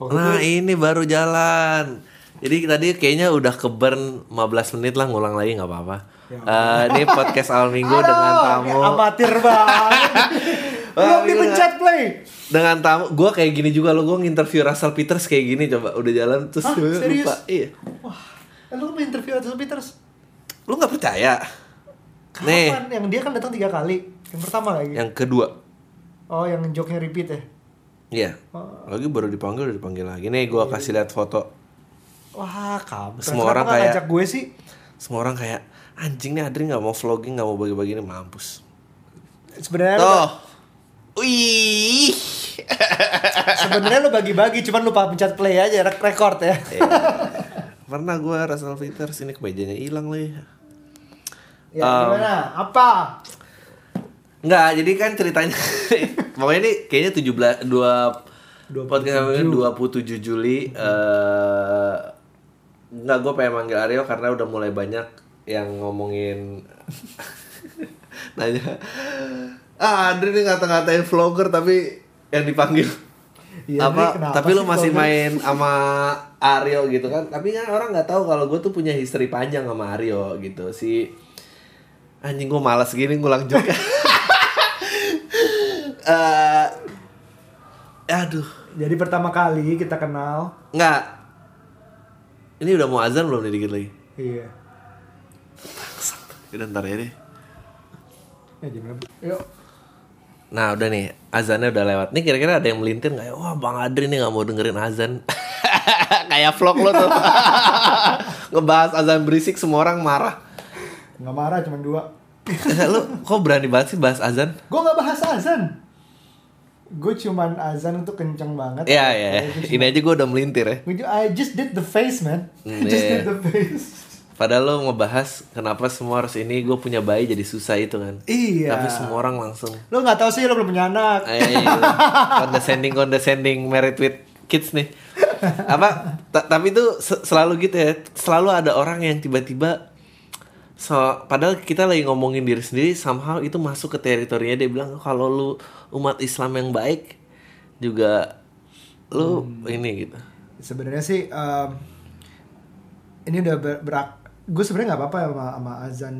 Waktu Nah ini baru jalan. Jadi tadi kayaknya udah ke burn 15 menit lah ngulang lagi nggak apa-apa. Eh, ini podcast awal minggu dengan tamu. amatir banget. Belum dipencet play. Dengan tamu, gue kayak gini juga lo gue nginterview Russell Peters kayak gini coba udah jalan terus Hah, serius? lupa. Iya. Wah, eh, lu mau interview Russell Peters? Lu nggak percaya? Nih, Kapan? Yang dia kan datang tiga kali. Yang pertama lagi. yang kedua. Oh, yang joke-nya repeat ya? Iya. Oh. Lagi baru dipanggil udah dipanggil lagi. Nih gue kasih lihat foto. Wah, kamu. Semua orang kayak- ngajak gue sih. Semua orang kayak anjing nih Adri nggak mau vlogging nggak mau bagi-bagi ini mampus. Sebenarnya Tuh. Wih. sebenarnya lu bagi-bagi, cuman lupa pencet play aja, rek record ya. Iya. Pernah gue Russell Peters ini kemejanya hilang lagi. Ya, Um, gimana? Apa? Enggak, jadi kan ceritanya pokoknya ini kayaknya 17 dua 27. podcast kami 27 Juli eh enggak gue pengen manggil Aryo karena udah mulai banyak yang ngomongin nanya. Ah Andri nih ngata-ngatain vlogger tapi yang dipanggil. Iya, Andri, apa tapi lu sih masih vlogger? main sama Aryo gitu kan? Tapi kan orang nggak tahu kalau gue tuh punya history panjang sama Aryo gitu. Si anjing gue malas gini ngulang juga eh aduh Jadi pertama kali kita kenal. nggak ini udah mau azan belum nih dikit lagi Iya. udah ntar ya deh Ya, jam berapa? Yuk. Nah udah nih azannya udah lewat. Nih kira-kira ada yang melintir nggak ya? Wah bang Adri nih nggak mau dengerin azan. Kayak vlog lo tuh. Ngebahas azan berisik semua orang marah. Nggak marah, cuma dua. Lu kok berani banget sih bahas azan? Gue nggak bahas azan. Gue cuman azan tuh kenceng banget. Iya iya. iya. Gua Ini aja gue udah melintir ya. I just did the face, man. Hmm, just iya. did the face. Padahal lo ngebahas kenapa semua harus ini gue punya bayi jadi susah itu kan. Iya. Tapi semua orang langsung. Lo nggak tahu sih lo belum punya anak. Eh, condescending condescending married with kids nih. Apa? ta- tapi itu se- selalu gitu ya. Selalu ada orang yang tiba-tiba so padahal kita lagi ngomongin diri sendiri somehow itu masuk ke teritorinya dia bilang kalau lu umat Islam yang baik juga lu ini gitu. Sebenarnya sih em, ini udah ber, berak. Gue sebenarnya nggak apa-apa ya sama, sama azan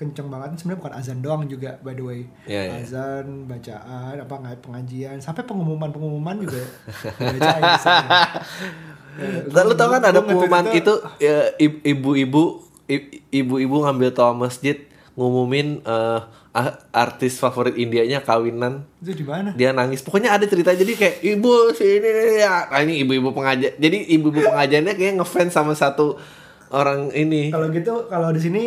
kenceng banget. Sebenarnya bukan azan doang juga, by the way. Iya, iya. Azan, bacaan, apa nggak pengajian, sampai pengumuman-pengumuman juga bacain di sana. Ya, lu tau kan ada pengumuman itu ya, ibu-ibu ibu-ibu ngambil toa masjid ngumumin a- artis favorit Indianya kawinan itu di mana? dia nangis pokoknya ada cerita jadi kayak ibu sini ya nah, ini ibu-ibu pengajian jadi ibu-ibu pengajiannya kayak ngefans sama satu orang ini Kalau gitu, kalau di sini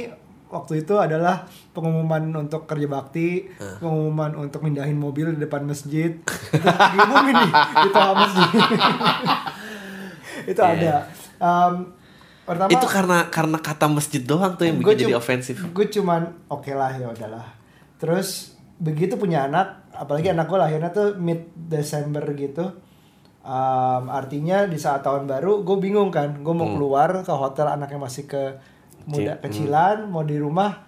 waktu itu adalah pengumuman untuk kerja bakti, pengumuman untuk mindahin mobil di depan masjid. Itu diumumin nih di tengah masjid. itu Iya. ada. Em, pertama itu karena karena kata masjid doang tuh yang bikin jadi ofensif Gue cuman oke lah ya udahlah. Terus begitu punya anak, apalagi anak gue lahirnya tuh mid Desember gitu. Em, artinya di saat tahun baru gue bingung kan, gue mau keluar ke hotel anaknya masih ke muda Kecil. kecilan, mau di rumah.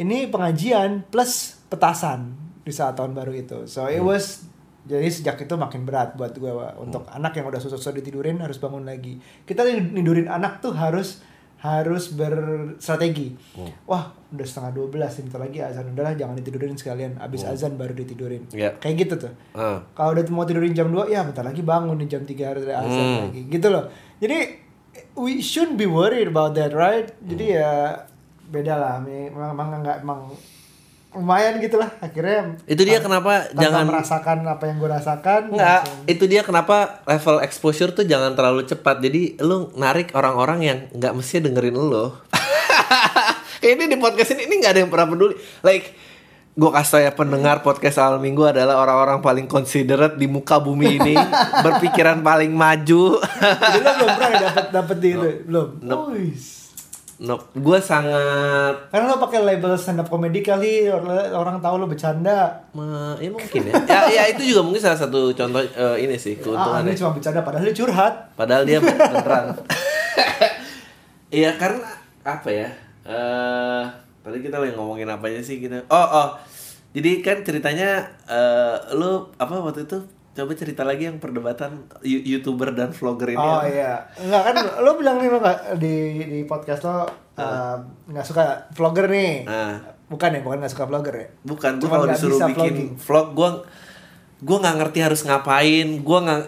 Ini pengajian plus petasan di saat tahun baru itu. So it was jadi sejak itu makin berat buat gue untuk anak yang udah susah-susah ditidurin harus bangun lagi. Kita nidurin anak tuh harus harus berstrategi. Wah, udah setengah 12 bentar lagi azan. Udahlah jangan ditidurin sekalian. Abis azan baru ditidurin. Iya. Kayak gitu tuh. Ah. Kalau udah mau tidurin jam 2, ya bentar lagi bangun nih jam 3 harus ada azan Hmm. lagi. Gitu loh. Jadi we shouldn't be worried about that, right? Jadi ya beda lah. Memang memang nggak emang lumayan gitu lah akhirnya itu dia kenapa jangan merasakan apa yang gue rasakan Enggak, langsung- itu dia kenapa level exposure tuh jangan terlalu cepat. Jadi lu narik orang-orang yang nggak mesti dengerin lu. Kayak ini di podcast ini, ini nggak ada yang pernah peduli. Like, gue kasih tau ya pendengar podcast awal minggu adalah orang-orang paling considerate di muka bumi ini, berpikiran paling maju. Jadi lo belum pernah dapat dapat di itu belum Nope. Nope. Gue sangat karena lo pakai label stand up comedy kali or- orang tahu lo bercanda me- ya mungkin ya. ya. Ya itu juga mungkin salah satu contoh eh, ini sih ah keuntungannya. ini cuma bercanda padahal dia curhat Padahal dia beneran. Iya karena apa ya? Eh tadi kita lagi ngomongin apa aja sih kita? Oh oh. Jadi kan ceritanya eh lu apa waktu itu coba cerita lagi yang perdebatan you- youtuber dan vlogger ini. Oh apa? iya, enggak kan lo bilang nih lo nggak di di podcast lo uh, nggak suka vlogger nih. Nah. Bukan ya, bukan nggak suka vlogger ya. Bukan, gue kalau nggak disuruh bikin vlogging. vlog, gue gue nggak ngerti harus ngapain, gue nggak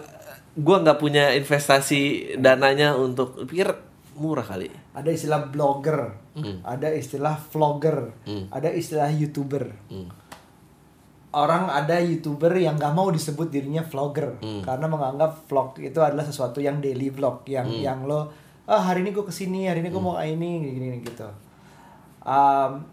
gue nggak punya investasi dananya untuk pikir murah kali. Ada istilah blogger, Hmm. ada istilah vlogger, ada istilah youtuber. Hmm. Orang ada youtuber yang nggak mau disebut dirinya vlogger Hmm. karena menganggap vlog itu adalah sesuatu yang daily vlog yang Hmm. yang lo ah hari ini gue ke sini hari ini gue mau ini gini, gini gitu. Um,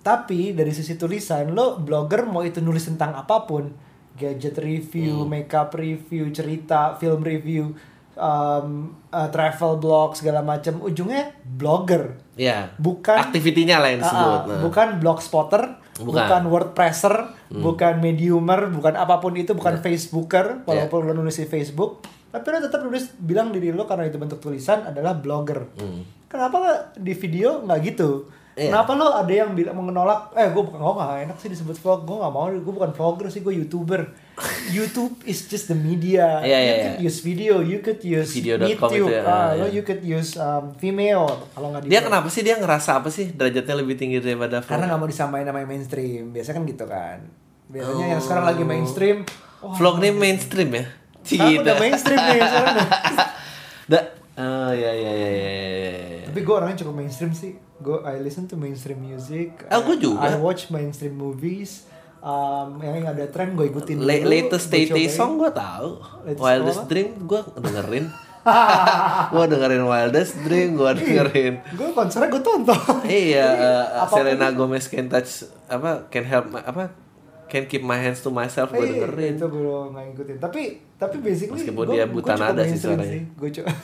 tapi dari sisi tulisan lo blogger mau itu nulis tentang apa pun gadget review, Hmm. makeup review, cerita, film review, um, uh, travel blog segala macam ujungnya blogger Ya. bukan Aktivitinya lah yang Ah, ah, disebut. Nah. bukan blog spotter Bukan. bukan, wordpresser bukan mediumer bukan apa pun itu bukan Ya. facebooker walaupun lo nulis di facebook tapi lo tetap nulis bilang diri lo karena itu bentuk tulisan adalah blogger. Kenapa nggak di video? Nggak gitu Iya. Kenapa lo ada yang bilang menolak? Eh, gue bukan, gue gak enak sih disebut vlog. Gue gak mau, gue bukan vlogger sih, gue youtuber. YouTube is just the media. Iya, you iya, could iya. use video, you could use Video.com YouTube, ya, ah, iya. lo you could use um, Vimeo. Kalau nggak di Dia kenapa sih dia ngerasa apa sih derajatnya lebih tinggi daripada vlog? karena nggak mau disamain namanya mainstream. Biasa kan gitu kan. Biasanya yang sekarang lagi mainstream. wah, vlog nih mainstream ya? Sekarang udah mainstream nih sekarang. nih. Da Oh ya ya ya ya ya. ya. Tapi gue orangnya cukup mainstream sih. Gue I listen to mainstream music. Ah, gua juga. I watch mainstream movies. Um, yang ada tren gue ikutin La- dulu, latest Tay Tay song gue tahu. Latest Wildest apa? Dream gue dengerin. gue dengerin Wildest Dream, gue dengerin. Gue konsernya gue tonton. iya, uh, Selena Gomez can touch apa can help apa can keep my hands to myself gue Eh, dengerin. Itu gue nggak ngikutin. Tapi tapi basically Meskipun gua- dia buta nada sih suaranya. Gue coba.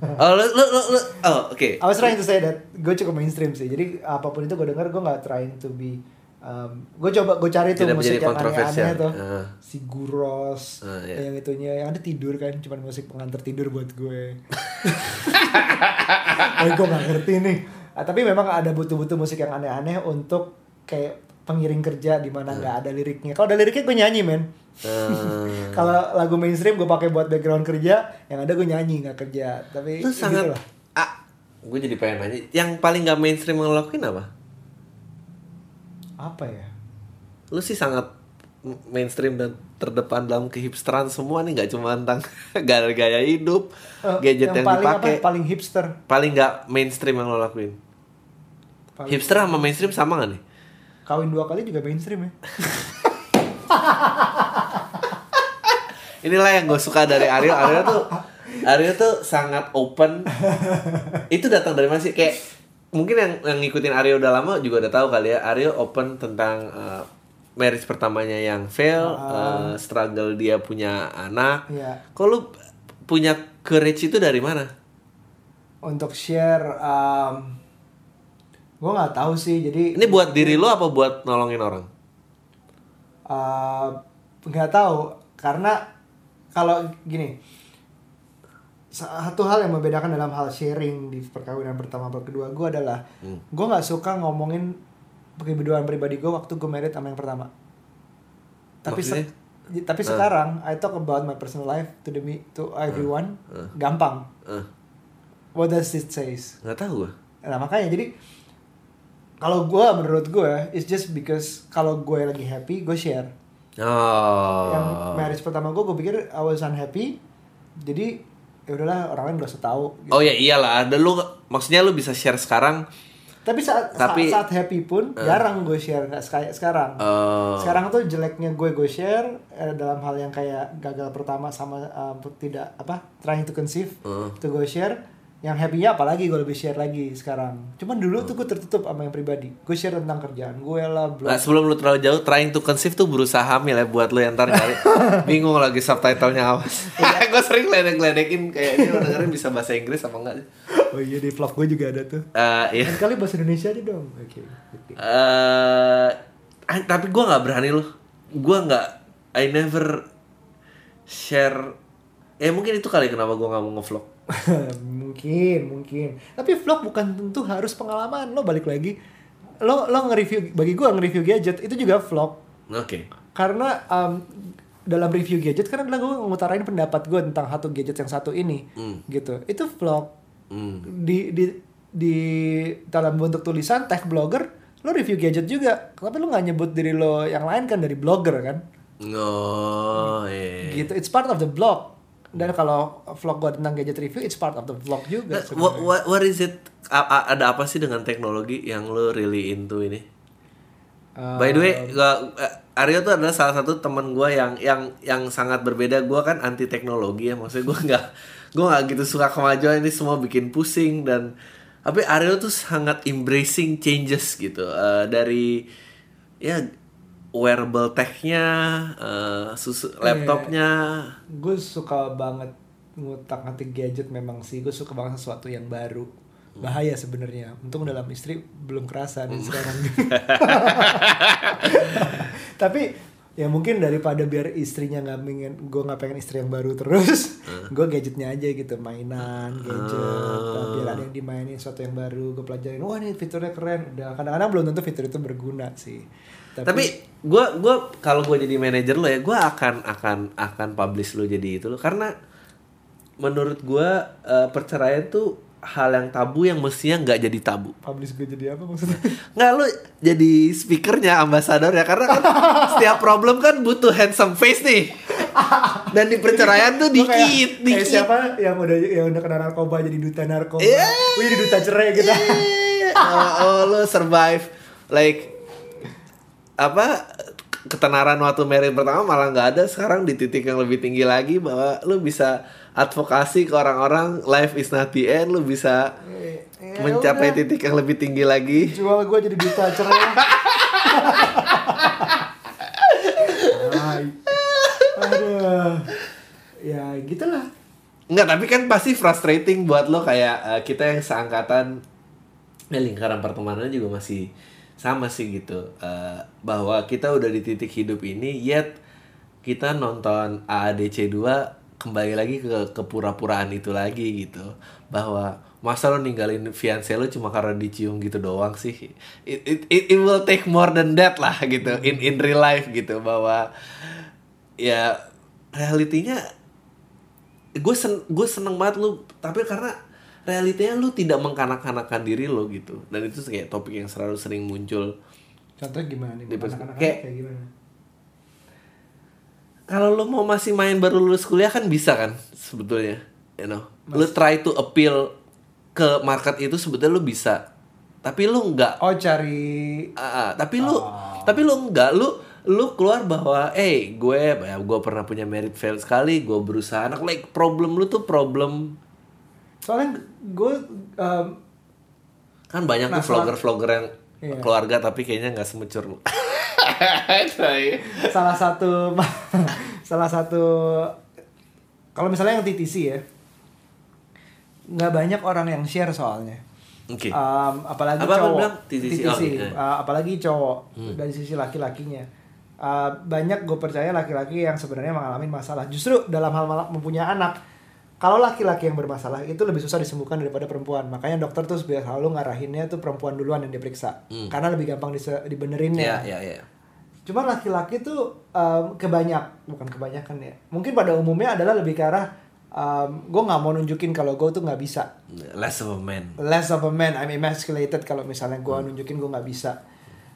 Oh lu lu lu, lu- oh oke. I was trying to say that gue cukup mainstream sih. Jadi apa pun itu gue denger gue nggak trying to be um, gue coba gue cari tuh Tidak musik yang aneh-aneh tuh. Ah. Si Guros, Ah, iya. yang itunya yang ada tidur kan, cuman musik pengantar tidur buat gue. eh gue nggak ngerti nih. Ah, tapi memang ada butuh-butuh musik yang aneh-aneh untuk kayak pengiring kerja di mana nggak ada liriknya. Kalau ada liriknya gue nyanyi men. Eh, Kalau lagu mainstream gue pakai buat background kerja, yang ada gue nyanyi nggak kerja. Tapi lu ya sangat gitu ah, gue jadi pengen nanya, yang paling gak mainstream yang lo lakuin apa? apa ya? Lu sih sangat mainstream dan terdepan dalam kehipsteran semua nih nggak cuma tentang gaya gaya hidup, Eh, gadget yang, paling dipakai. apa? Paling hipster. Paling nggak mainstream yang lo lakuin. Paling- Hipster sama mainstream sama gak nih? Kawin dua kali juga mainstream ya. Inilah yang gue suka dari Aryo. Aryo tuh Aryo tuh sangat open. Itu datang dari mana sih? Kayak mungkin yang yang ngikutin Aryo udah lama juga udah tahu kali ya. Aryo open tentang uh, marriage pertamanya yang fail, uh, struggle dia punya anak. Iya. Kok lu punya courage itu dari mana? Untuk share, um, gue nggak tahu sih. Jadi Ini buat diri lo apa buat nolongin orang? uh, nggak tahu karena kalau gini satu hal yang membedakan dalam hal sharing di perkawinan pertama atau kedua gue adalah Hmm. gue nggak suka ngomongin kehidupan pribadi gue waktu gue married sama yang pertama tapi se- tapi sekarang I talk about my personal life to the me to everyone gampang Eh, what does it says nggak tahu gue. Nah makanya jadi kalau gue menurut gue it's just because kalau gue lagi happy gue share. Oh. Yang marriage pertama gue gue pikir I was unhappy jadi ya udahlah orang lain gak usah tahu. gitu. Oh ya iyalah, ada lu maksudnya lu bisa share sekarang. Tapi saat Tapi- saat, saat happy pun jarang gue share nggak kayak sekarang. eh, Sekarang tuh jeleknya gue gue share eh, dalam hal yang kayak gagal pertama sama eh, tidak apa trying to conceive Hmm. itu gue share yang happy-nya apalagi gue lebih share lagi sekarang cuman dulu tuh gue tertutup sama yang pribadi gue share tentang kerjaan gue lah blog Nah, sebelum lu terlalu jauh, trying to conceive tuh berusaha hamil ya buat lu yang ntar nyari. Bingung lagi subtitlenya awas. gue sering ledek-ledekin kayak ini lu dengerin bisa bahasa Inggris apa enggak? oh iya di vlog gue juga ada tuh Eh, iya. Lain kali bahasa Indonesia aja dong oke oke. Eh, tapi gue nggak berani loh. Gue nggak, I never share. Eh mungkin itu kali kenapa gue nggak mau ngevlog. mungkin mungkin. Tapi vlog bukan tentu harus pengalaman. Lo balik lagi lo lo nge-review bagi gue nge-review gadget itu juga vlog. Oke. karena um, dalam review gadget kan adalah gue ngutarain pendapat gue tentang satu gadget yang satu ini Hmm. gitu. Itu vlog. Hmm. di di di dalam bentuk tulisan tag blogger lo review gadget juga. Tapi lo nggak nyebut diri lo yang lain kan dari blogger kan? Oh, iya. gitu. It's part of the blog dan kalau vlog gue tentang gadget review it's part of the vlog juga what, what, what is it? A- a- ada apa sih dengan teknologi yang lo really into ini? Uh, By the way, gua, eh, Aryo tuh adalah salah satu teman gua yang yang yang sangat berbeda. Gua kan anti teknologi ya, maksudnya gua nggak gua nggak gitu suka kemajuan ini semua bikin pusing dan tapi Aryo tuh sangat embracing changes gitu Eh, dari ya wearable tech-nya, eh, susu laptopnya. gue suka banget ngutak ngatik gadget memang sih. Gue suka banget sesuatu yang baru. Bahaya sebenarnya. Untung dalam istri belum kerasa nih sekarang. Tapi ya mungkin daripada biar istrinya nggak pengen gue nggak pengen istri yang baru terus gue gadgetnya aja gitu mainan gadget Nah, biar ada yang dimainin sesuatu yang baru gue pelajarin wah ini fiturnya keren. Udah kadang-kadang belum tentu fitur itu berguna sih. Tapi gua gua kalau gua jadi manajer lo ya, gua akan akan akan publish lo jadi itu lo. Karena menurut gua eh, perceraian tuh hal yang tabu yang mestinya nggak jadi tabu. publish gue jadi apa maksudnya Nggak lo jadi speakernya ambasador ya karena kan setiap problem kan butuh handsome face nih. Dan di perceraian tuh Lu kayak, dikit, kayak dikit. siapa yang udah yang udah kena narkoba jadi duta narkoba. Iya. Wih jadi duta cerai gitu. oh, oh, lo survive like apa ketenaran waktu married pertama malah nggak ada sekarang di titik yang lebih tinggi lagi bahwa lu bisa advokasi ke orang-orang life is not the end lu bisa Ya mencapai udah, titik yang lebih tinggi lagi Jual gue jadi duta cerai. Aduh. Ya gitulah. Enggak, tapi kan pasti frustrating buat lo kayak eh, kita yang seangkatan ya lingkaran pertemanan juga masih sama sih gitu. Eh, bahwa kita udah di titik hidup ini yet kita nonton AADC 2 kembali lagi ke kepura-puraan itu lagi gitu. Bahwa masa lo ninggalin fiancé lo cuma karena dicium gitu doang sih. It, it, it, it will take more than that lah gitu in in real life gitu bahwa ya realitinya gue sen gue seneng banget lu tapi karena realitanya lu tidak mengkanak-kanakan diri lo gitu dan itu kayak topik yang selalu sering muncul Contohnya gimana nih? Kayak- kayak gimana? Kalau lu mau masih main baru lulus kuliah kan bisa kan sebetulnya you know. Lu try to appeal ke market itu sebetulnya lu bisa. Tapi lu nggak. Oh cari ah, tapi lu Oh. tapi lu enggak lu lu keluar bahwa eh gue ya gue pernah punya merit fail sekali gue berusaha. Anak like problem lu tuh problem. Soalnya gue um, kan banyak Nah, tuh vlogger vlogger yang Iya. keluarga tapi kayaknya nggak semucur lu salah satu salah satu kalau misalnya yang TTC ya nggak banyak orang yang share soalnya. Oke. Um, apalagi Apa- cowok. bilang? TTC, oh, iya. Uh, apalagi cowok dari sisi laki-lakinya. Uh, banyak gue percaya laki-laki yang sebenarnya mengalami masalah. Justru dalam hal mempunyai anak kalau laki-laki yang bermasalah itu lebih susah disembuhkan daripada perempuan makanya dokter tuh selalu ngarahinnya tuh perempuan duluan yang diperiksa karena lebih gampang dise- dibenerinnya ya ya ya Cuma laki-laki tuh um, kebanyak, bukan kebanyakan ya. Mungkin pada umumnya adalah lebih ke arah um, gue nggak mau nunjukin kalau gue tuh nggak bisa. less of a man Less of a man, I'm emasculated kalau misalnya gue nunjukin gue nggak bisa.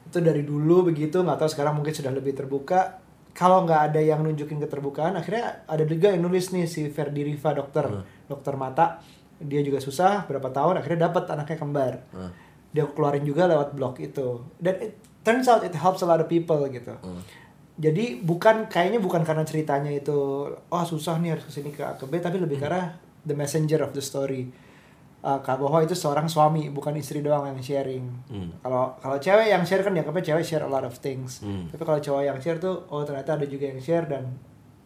Itu dari dulu begitu, nggak tahu sekarang mungkin sudah lebih terbuka. Kalau nggak ada yang nunjukin keterbukaan, akhirnya ada juga yang nulis nih si Ferdi Riva dokter, dokter mata. Dia juga susah berapa tahun, akhirnya dapat anaknya kembar. Hmm. dia keluarin juga lewat blog itu. Dan it turns out it helps a lot of people gitu. Jadi bukan kayaknya bukan karena ceritanya itu oh susah nih harus ke sini ke A ke B tapi lebih karena the messenger of the story uh, Kak Boho itu seorang suami bukan istri doang yang sharing kalau kalau cewek yang share kan dianggapnya cewek share a lot of things Hmm. tapi kalau cowok yang share tuh oh ternyata ada juga yang share dan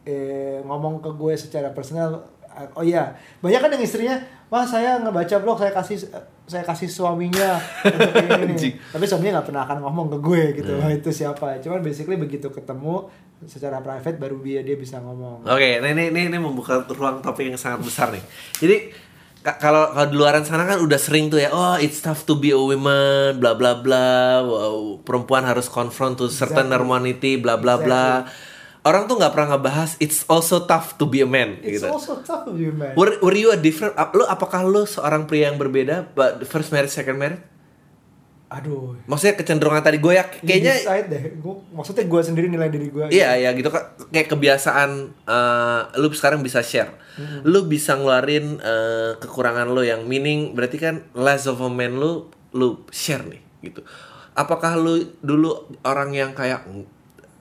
eh, ngomong ke gue secara personal uh, oh iya banyak kan yang istrinya wah saya ngebaca blog saya kasih saya kasih suaminya untuk ini nih." Anjing. tapi suaminya nggak pernah akan ngomong ke gue gitu wah itu siapa cuman basically begitu ketemu secara private baru dia dia bisa ngomong Oke, nah ini, ini ini membuka ruang topik yang sangat besar nih. Jadi kalau kalau di luaran sana kan udah sering tuh ya, oh it's tough to be a woman, bla bla bla, wow, perempuan harus confront to certain Exactly. humanity, bla bla bla. orang tuh nggak pernah ngebahas it's also tough to be a man It's gitu. also tough to be a man. Were, were you a different? Lu apakah lu seorang pria yang berbeda? But first marriage, second marriage? Aduh. Maksudnya kecenderungan tadi gue ya kayaknya deh. Gua, maksudnya gue sendiri nilai diri gue. Iya ya gitu kan kayak kebiasaan eh, lu sekarang bisa share. Lu bisa ngeluarin eh, kekurangan lu yang meaning berarti kan less of a man lu lu share nih gitu. Apakah lu dulu orang yang kayak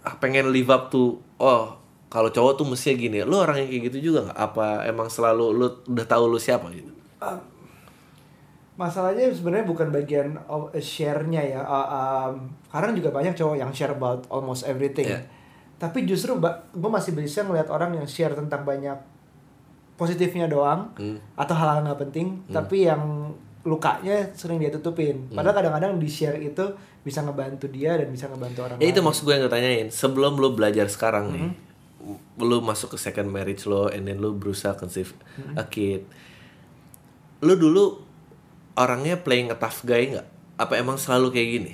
ah, pengen live up to oh kalau cowok tuh mestinya gini. Lu orang yang kayak gitu juga nggak? Apa emang selalu lu udah tahu lu siapa gitu? Masalahnya sebenarnya bukan bagian of- share-nya ya. Uh, um, sekarang juga banyak cowok yang share about almost everything. Iya. Tapi justru gue masih bisa ngeliat orang yang share tentang banyak positifnya doang Hmm. atau hal-hal nggak penting, tapi yang lukanya sering dia tutupin. Hmm. Padahal kadang-kadang di share itu bisa ngebantu dia dan bisa ngebantu orang Ya itu lain. maksud gue yang gue tanyain. Sebelum lu belajar sekarang nih, lu masuk ke second marriage lo, and then lu berusaha conceive a kid. Lu dulu orangnya playing a tough guy nggak? Apa emang selalu kayak gini?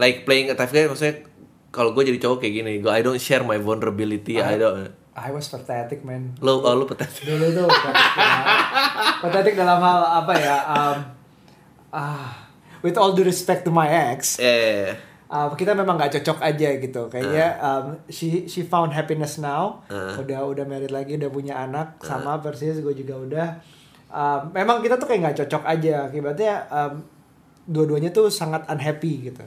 Like playing a tough guy maksudnya kalau gue jadi cowok kayak gini, gue I don't share my vulnerability, I don't. I was pathetic man. Lu oh, lu pathetic. dulu tuh pathetic dalam, pathetic dalam hal apa ya um, ah with all due respect to my ex Eh, uh, kita memang nggak cocok aja gitu kayaknya um, she she found happiness now udah udah married lagi udah punya anak sama persis gue juga udah Um, memang kita tuh kayak nggak cocok aja akibatnya um, dua-duanya tuh sangat unhappy gitu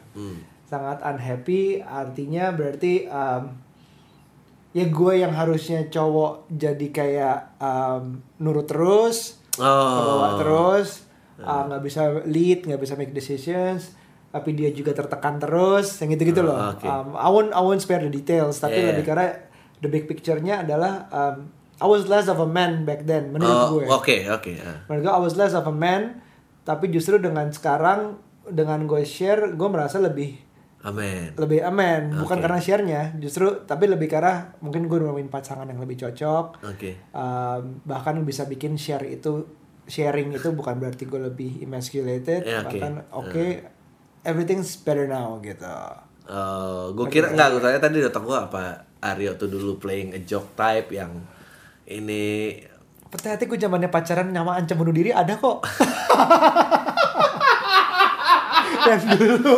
sangat unhappy artinya berarti um, ya gue yang harusnya cowok jadi kayak um, nurut terus Oh. kebawa terus uh, nggak bisa lead nggak bisa make decisions tapi dia juga tertekan terus yang gitu gitu Oh, loh oke. um, I won't I won't spare the details tapi Yeah. lebih karena the big picture-nya adalah um, I was less of a man back then menurut oh, gue Oke, oke. ah. menurut gue I was less of a man tapi justru dengan sekarang dengan gue share gue merasa lebih Amin. lebih aman bukan Oke. karena share-nya justru tapi lebih karena mungkin gue nemuin pasangan yang lebih cocok Oke. Um, bahkan bisa bikin share itu sharing itu bukan berarti gue lebih emasculated Ya, oke. bahkan oke everything's better now gitu Oh, gue kira nggak gue tanya tadi otak gue apa Aryo tuh dulu playing a joke type yang ini Perhati gue zamannya pacaran nama ancam bunuh diri ada kok. Yang dulu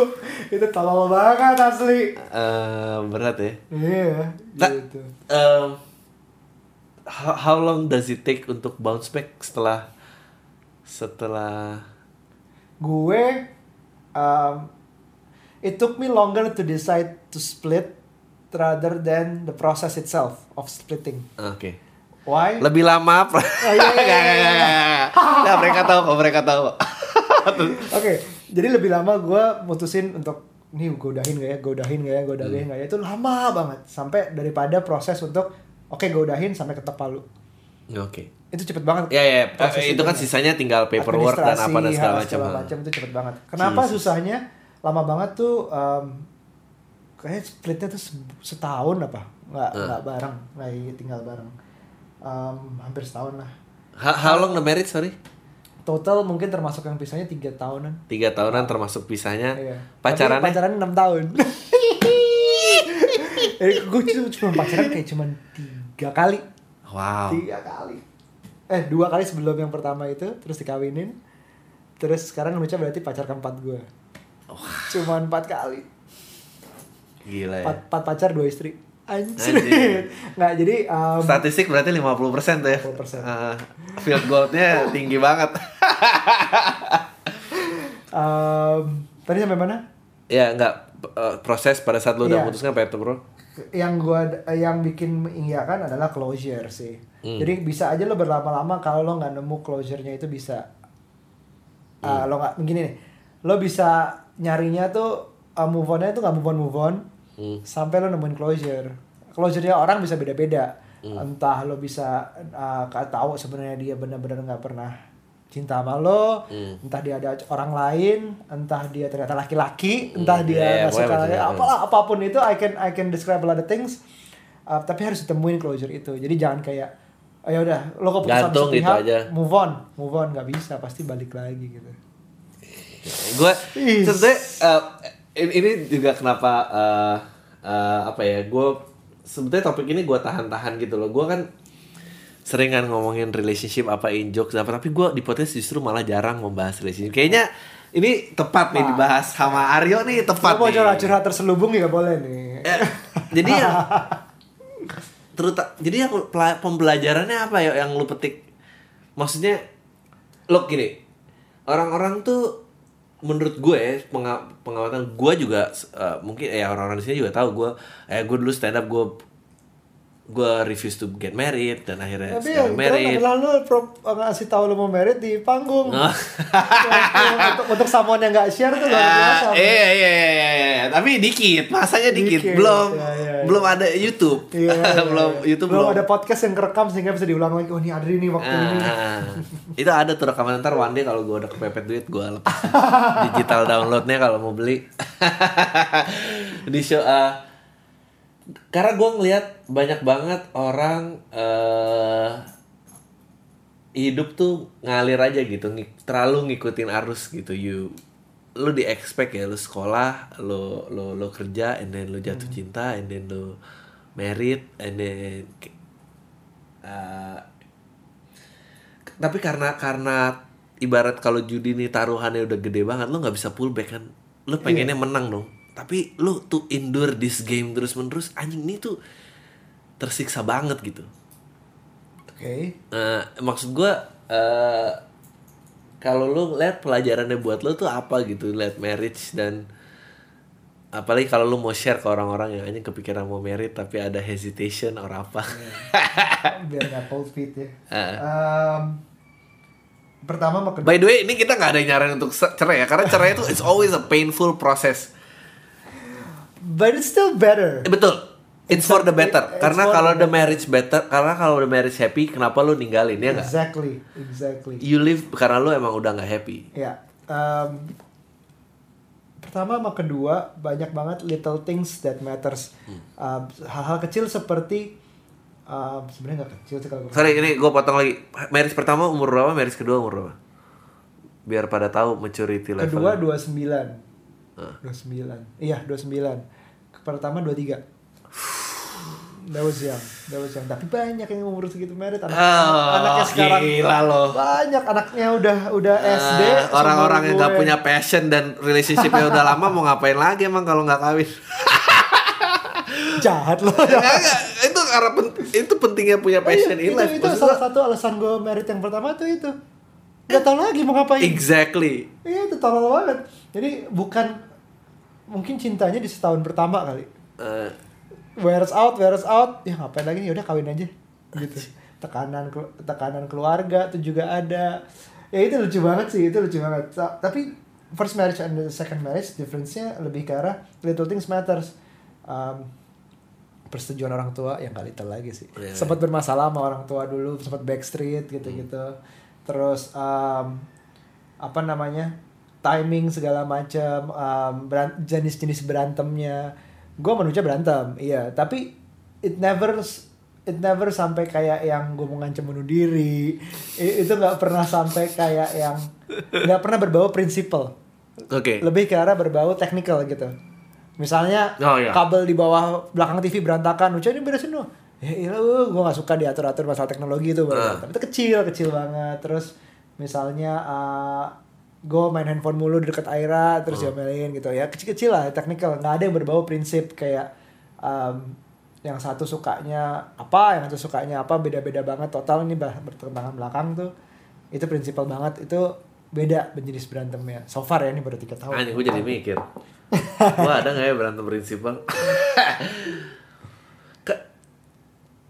itu tolol banget asli. Eh, berat ya. iya Ta- gitu. Um, how, how long does it take untuk bounce back setelah setelah? Gue um, it took me longer to decide to split rather than the process itself of splitting. oke Why? lebih lama apa? Oh, iya, iya, iya, iya. Nah, mereka tahu kok mereka tahu. Oke, jadi lebih lama gue mutusin untuk nih gue udahin gak ya, gue udahin gak ya, gue udahin gak ya itu lama banget sampai daripada proses untuk oke gue udahin sampai ketok palu oke itu cepet banget. ya ya proses itu kan itunya. sisanya tinggal paperwork dan apa dan segala macam segala macam itu cepet banget. Kenapa Jesus. susahnya lama banget tuh? Um, kayaknya splitnya tuh se- setahun apa? Nggak Hmm. nggak bareng, nggak tinggal bareng. Um, hampir setahun lah. how, how long the marriage sorry Total mungkin termasuk yang pisahnya tiga tahunan. tiga tahunan termasuk pisahnya Iya. pacarannya Tapi pacaran enam tahun. Eh, gue cuma, pacaran kayak cuma tiga kali. wow Tiga kali. Eh dua kali sebelum yang pertama itu terus dikawinin. Terus sekarang Nucha berarti pacar keempat gue. Cuma empat kali. gila ya Empat, empat pacar dua istri. Anjir. Anjir. Nggak jadi um, Statistik berarti 50% tuh ya. 50%. Uh, field goalnya tinggi banget. um, tadi sampai mana? ya nggak uh, proses pada saat lu udah Iya. memutuskan apa itu bro? yang gua yang bikin mengiyakan adalah closure sih. Hmm. Jadi bisa aja lo berlama-lama kalau lo nggak nemu closure-nya itu bisa. Ah, Hmm. lo nggak begini nih. Lo bisa nyarinya tuh uh, move on-nya tuh nggak move on move on Hmm. sampai lo nemuin closure. Closure-nya orang bisa beda-beda. Hmm. Entah lo bisa uh, tahu sebenarnya dia benar-benar nggak pernah cinta sama lo, Hmm. entah dia ada orang lain, entah dia ternyata laki-laki, entah Hmm, dia iya, nggak pokoknya suka laki- apalah apa pun itu I can I can describe a lot of things Uh, tapi harus ditemuin closure itu jadi jangan kayak oh ya udah lo keputusan Gantung gitu sepihak, aja. move on move on nggak bisa pasti balik lagi gitu Gue Is. sebenarnya uh, ini ini juga kenapa uh, uh, apa ya gue sebetulnya topik ini gue tahan-tahan gitu loh. Gue kan sering kan ngomongin relationship apa in jokes apa tapi gue di podcast justru malah jarang membahas relationship. Kayaknya ini tepat nih Ah. dibahas sama Aryo nih tepat Lo mau curhat-curhat terselubung juga boleh nih. Ya, jadi ya terus jadi pela- pembelajarannya apa ya yang lu petik maksudnya lo gini orang-orang tuh menurut gue penga- pengamatan gue juga eh, mungkin ya orang-orang di sini juga tahu gue eh gue dulu stand up gue gue refuse to get married dan akhirnya Tapi ya, sekarang gue married lalu pro, ngasih tahu lo mau merit di panggung. Oh. untuk, untuk someone yang gak share tuh luar biasa. Ah, iya, iya iya iya iya tapi dikit masanya dikit, Dikit, belum iya, iya, iya. belum ada YouTube Iya, iya, belum iya. YouTube belum belum ada podcast yang kerekam sehingga bisa diulang lagi. Oh ini Adri nih waktu ini. Ah, itu ada tuh rekaman ntar one day kalau gue udah kepepet duit gue lepas digital downloadnya kalau mau beli di show ah, karena gue ngelihat banyak banget orang eh hidup tuh ngalir aja gitu ngik- terlalu ngikutin arus gitu. You lu di expect ya lu sekolah lu lu lu kerja and then lu jatuh cinta and then lu married and then uh, tapi karena karena ibarat kalau judi nih taruhannya udah gede banget lu nggak bisa pull back kan? Lu pengennya menang dong tapi lu tuh endure this game terus menerus anjing ini tuh tersiksa banget gitu Oke. Nah, maksud gua eh kalau lu lihat pelajarannya buat lu tuh apa gitu lihat marriage dan apalagi kalau lu mau share ke orang-orang yang hanya kepikiran mau married tapi ada hesitation or apa Biar gak cold feet ya. Ah. Em, pertama kedua. by the way ini kita nggak ada nyaran untuk cerai ya karena cerai itu it's always a painful process But it's still better. Betul it's for the better karena kalau the the marriage better karena kalau the marriage happy kenapa lu ninggalin ya nggak Exactly, exactly. you live karena lu emang udah nggak happy Ya. em, pertama sama kedua banyak banget little things that matters. Hmm. Em, hal-hal kecil seperti em, sebenarnya nggak kecil sih kalau Sorry, ini gue potong lagi. Marriage pertama umur berapa? Marriage kedua umur berapa? Biar pada tahu maturity level. Kedua 29. Ah. 29. Iya, 29. Pertama 23. That was young, that was young. Tapi banyak yang umur segitu merit anak Oh, anaknya sekarang gila loh. banyak anaknya udah udah SD Ah, orang-orang yang gak punya passion dan relationshipnya udah lama mau ngapain lagi emang kalau nggak kawin? jahat loh nggak. itu karena pen- itu pentingnya punya passion Iya, in life. itu, itu salah satu alasan gue merit yang pertama tuh itu Gak tau lagi mau ngapain exactly. Iya itu tolol banget Jadi bukan Mungkin cintanya di setahun pertama kali. Eh, Wears out, wears out. Ya ngapain lagi nih, udah kawin aja. Gitu. Tekanan tekanan keluarga tuh juga ada. Ya itu lucu banget sih, itu lucu banget. Ta- Tapi first marriage and the second marriage Difference-nya lebih ke arah Little things matters. Um, persetujuan orang tua yang gak little lagi sih. Iya. Sempat bermasalah sama orang tua dulu, sempat backstreet gitu-gitu. Terus um, apa namanya? Timing segala macam, um, jenis-jenis berantemnya. Gue manusia berantem, iya, tapi it never it never sampai kayak yang gue mau ngancem bunuh diri. Itu nggak pernah sampai kayak yang nggak pernah berbau prinsipal Oke. lebih ke arah berbau teknikal gitu. Misalnya Oh, iya. kabel di bawah belakang TV berantakan, Uca ini beresin dong. Ya iya, gue gak suka diatur-atur masalah teknologi itu. berantem. Itu kecil, kecil banget. Terus misalnya gue main handphone mulu di dekat Aira, terus Ah. diomelin gitu ya. Kecil-kecil lah, teknikal. Nggak ada yang berbau prinsip kayak um, yang satu sukanya apa, yang satu sukanya apa, beda-beda banget. Total ini bertentangan belakang tuh. Itu prinsipal banget. Itu beda jenis berantemnya. So far ya, ini baru tiga tahun. Anjing gue jadi mikir. Wah ada nggak ya berantem prinsipal?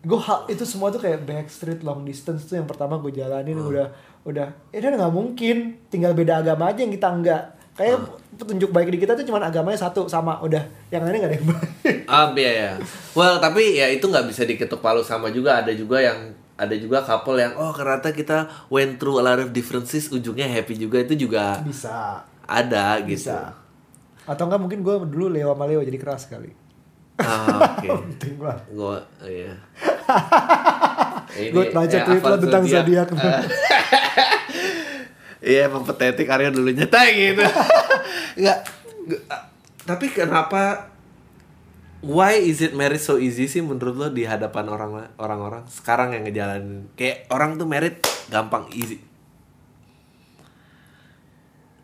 Gue itu semua tuh kayak backstreet long distance tuh yang pertama gue jalanin Hmm. udah udah ya udah nggak mungkin. Tinggal beda agama aja yang kita enggak. Kayak Hmm. petunjuk baik di kita tuh cuma agamanya satu sama udah. Yang lainnya nggak ada yang baik. Ah iya ya. Well tapi ya itu nggak bisa diketuk palu sama juga. Ada juga yang ada juga couple yang oh ternyata kita went through a lot of differences ujungnya happy juga. Itu juga bisa. ada gitu. bisa. Atau enggak mungkin gue dulu Leo sama Leo jadi keras kali Ah, Oke. penting banget Gua iya. Ini, Gua baca tweet lo tentang zodiak. Ah. Iya emang petetik Arya dulu nyetai gitu. Enggak. Tapi kenapa why is it married so easy sih menurut lo di hadapan orang orang-orang sekarang yang ngejalanin kayak orang tuh married gampang easy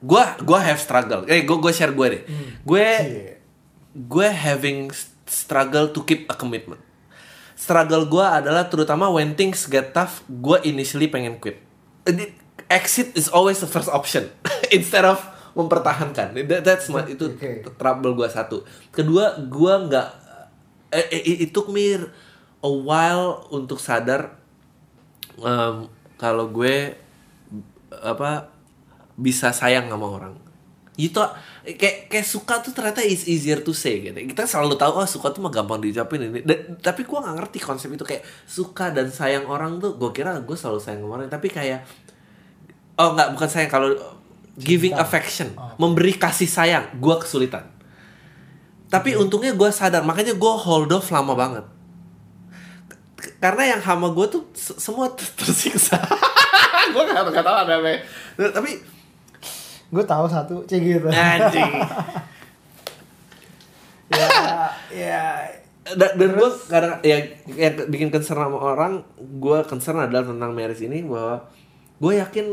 gua gua have struggle eh gua gua share gue deh gue Cie. gue having struggle to keep a commitment. Struggle gue adalah terutama when things get tough gue initially pengen quit. Exit is always the first option. Instead of mempertahankan. That- that's my, itu Oke. trouble gue satu. Kedua gue nggak eh, eh, it took me a while untuk sadar em, kalau gue apa bisa sayang sama orang. Itu kayak kayak suka tuh ternyata is easier to say gitu. Kita selalu tahu oh suka tuh mah gampang diucapin ini. Dan- tapi gue nggak ngerti konsep itu. Kayak suka dan sayang orang tuh gue kira gue selalu sayang orang. Tapi kayak oh nggak bukan sayang. Kalau giving affection memberi kasih sayang gue kesulitan. Tapi untungnya gue sadar makanya gue hold off lama banget. Karena yang hama gue tuh se- semua ter- tersiksa. Gue gak, gak tau ada apa tapi gue tahu satu cek gitu. Anjing. Ya ya. Dan, dan gue kadang ya yang bikin concern sama orang gue concern adalah tentang marriage ini bahwa gue yakin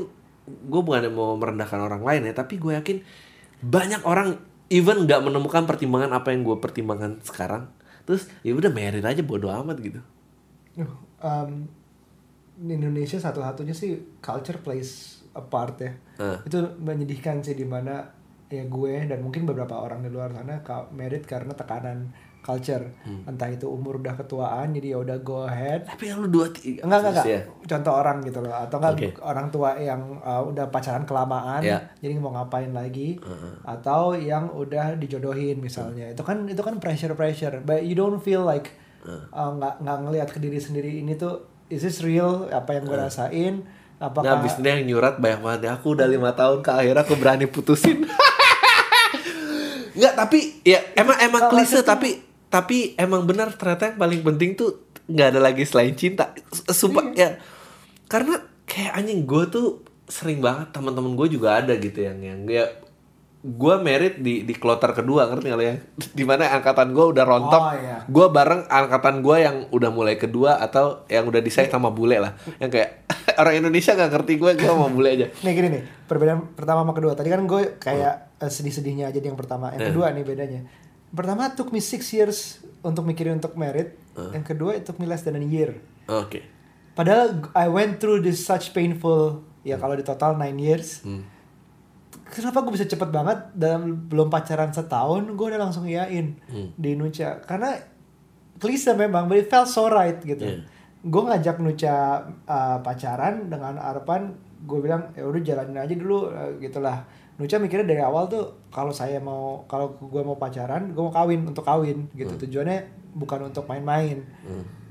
gue bukan mau merendahkan orang lain ya tapi gue yakin banyak orang even nggak menemukan pertimbangan apa yang gue pertimbangkan sekarang. Terus ya udah married aja bodo amat gitu. Um, Indonesia satu-satunya sih culture plays a part ya. Ah. Itu menyedihkan sih di mana ya gue dan mungkin beberapa orang di luar sana married karena tekanan culture. Hmm. Entah itu umur udah ketuaan jadi ya udah go ahead. tapi yang lu dua tiga Enggak, enggak, enggak. ya? Contoh orang gitu loh. Atau enggak Oke. orang tua yang uh, udah pacaran kelamaan, Ya. jadi mau ngapain lagi. Atau yang udah dijodohin misalnya. Itu kan itu kan pressure-pressure. But you don't feel like uh, nggak nggak ngelihat ke diri sendiri ini tuh is this real apa yang gue rasain? Nah, Apakah abis dia yang nyurat banyak banget ya. Aku udah lima tahun ke akhirnya aku berani putusin. Enggak, tapi ya emang emang Kalau klise itu- tapi tapi emang benar ternyata yang paling penting tuh nggak ada lagi selain cinta. Sumpah ya. Karena kayak anjing gue tuh sering banget teman-teman gue juga ada gitu yang yang ya gue merit di di kloter kedua ngerti nggak yang di mana angkatan gue udah rontok Oh, iya. gue bareng angkatan gue yang udah mulai kedua atau yang udah disayang sama bule lah yang kayak orang Indonesia nggak ngerti gue gue sama bule aja Nih gini nih, perbedaan pertama sama kedua. Tadi kan gue kayak eh, sedih-sedihnya aja di yang pertama. Yang Eh. kedua nih bedanya. Pertama took me six years untuk mikirin untuk merit. Yang kedua it took me less than a year. oke Padahal I went through this such painful ya kalau di total 9 years. Hmm. Kenapa gue bisa cepet banget dalam belum pacaran setahun gue udah langsung iyain Hmm. di Nucha karena klise memang but it felt so right gitu. Yeah. Gue ngajak Nucha uh, pacaran dengan harapan gue bilang ya udah jalanin aja dulu uh, gitulah. Nucha mikirnya dari awal tuh kalau saya mau kalau gue mau pacaran gue mau kawin untuk kawin gitu tujuannya bukan untuk main-main.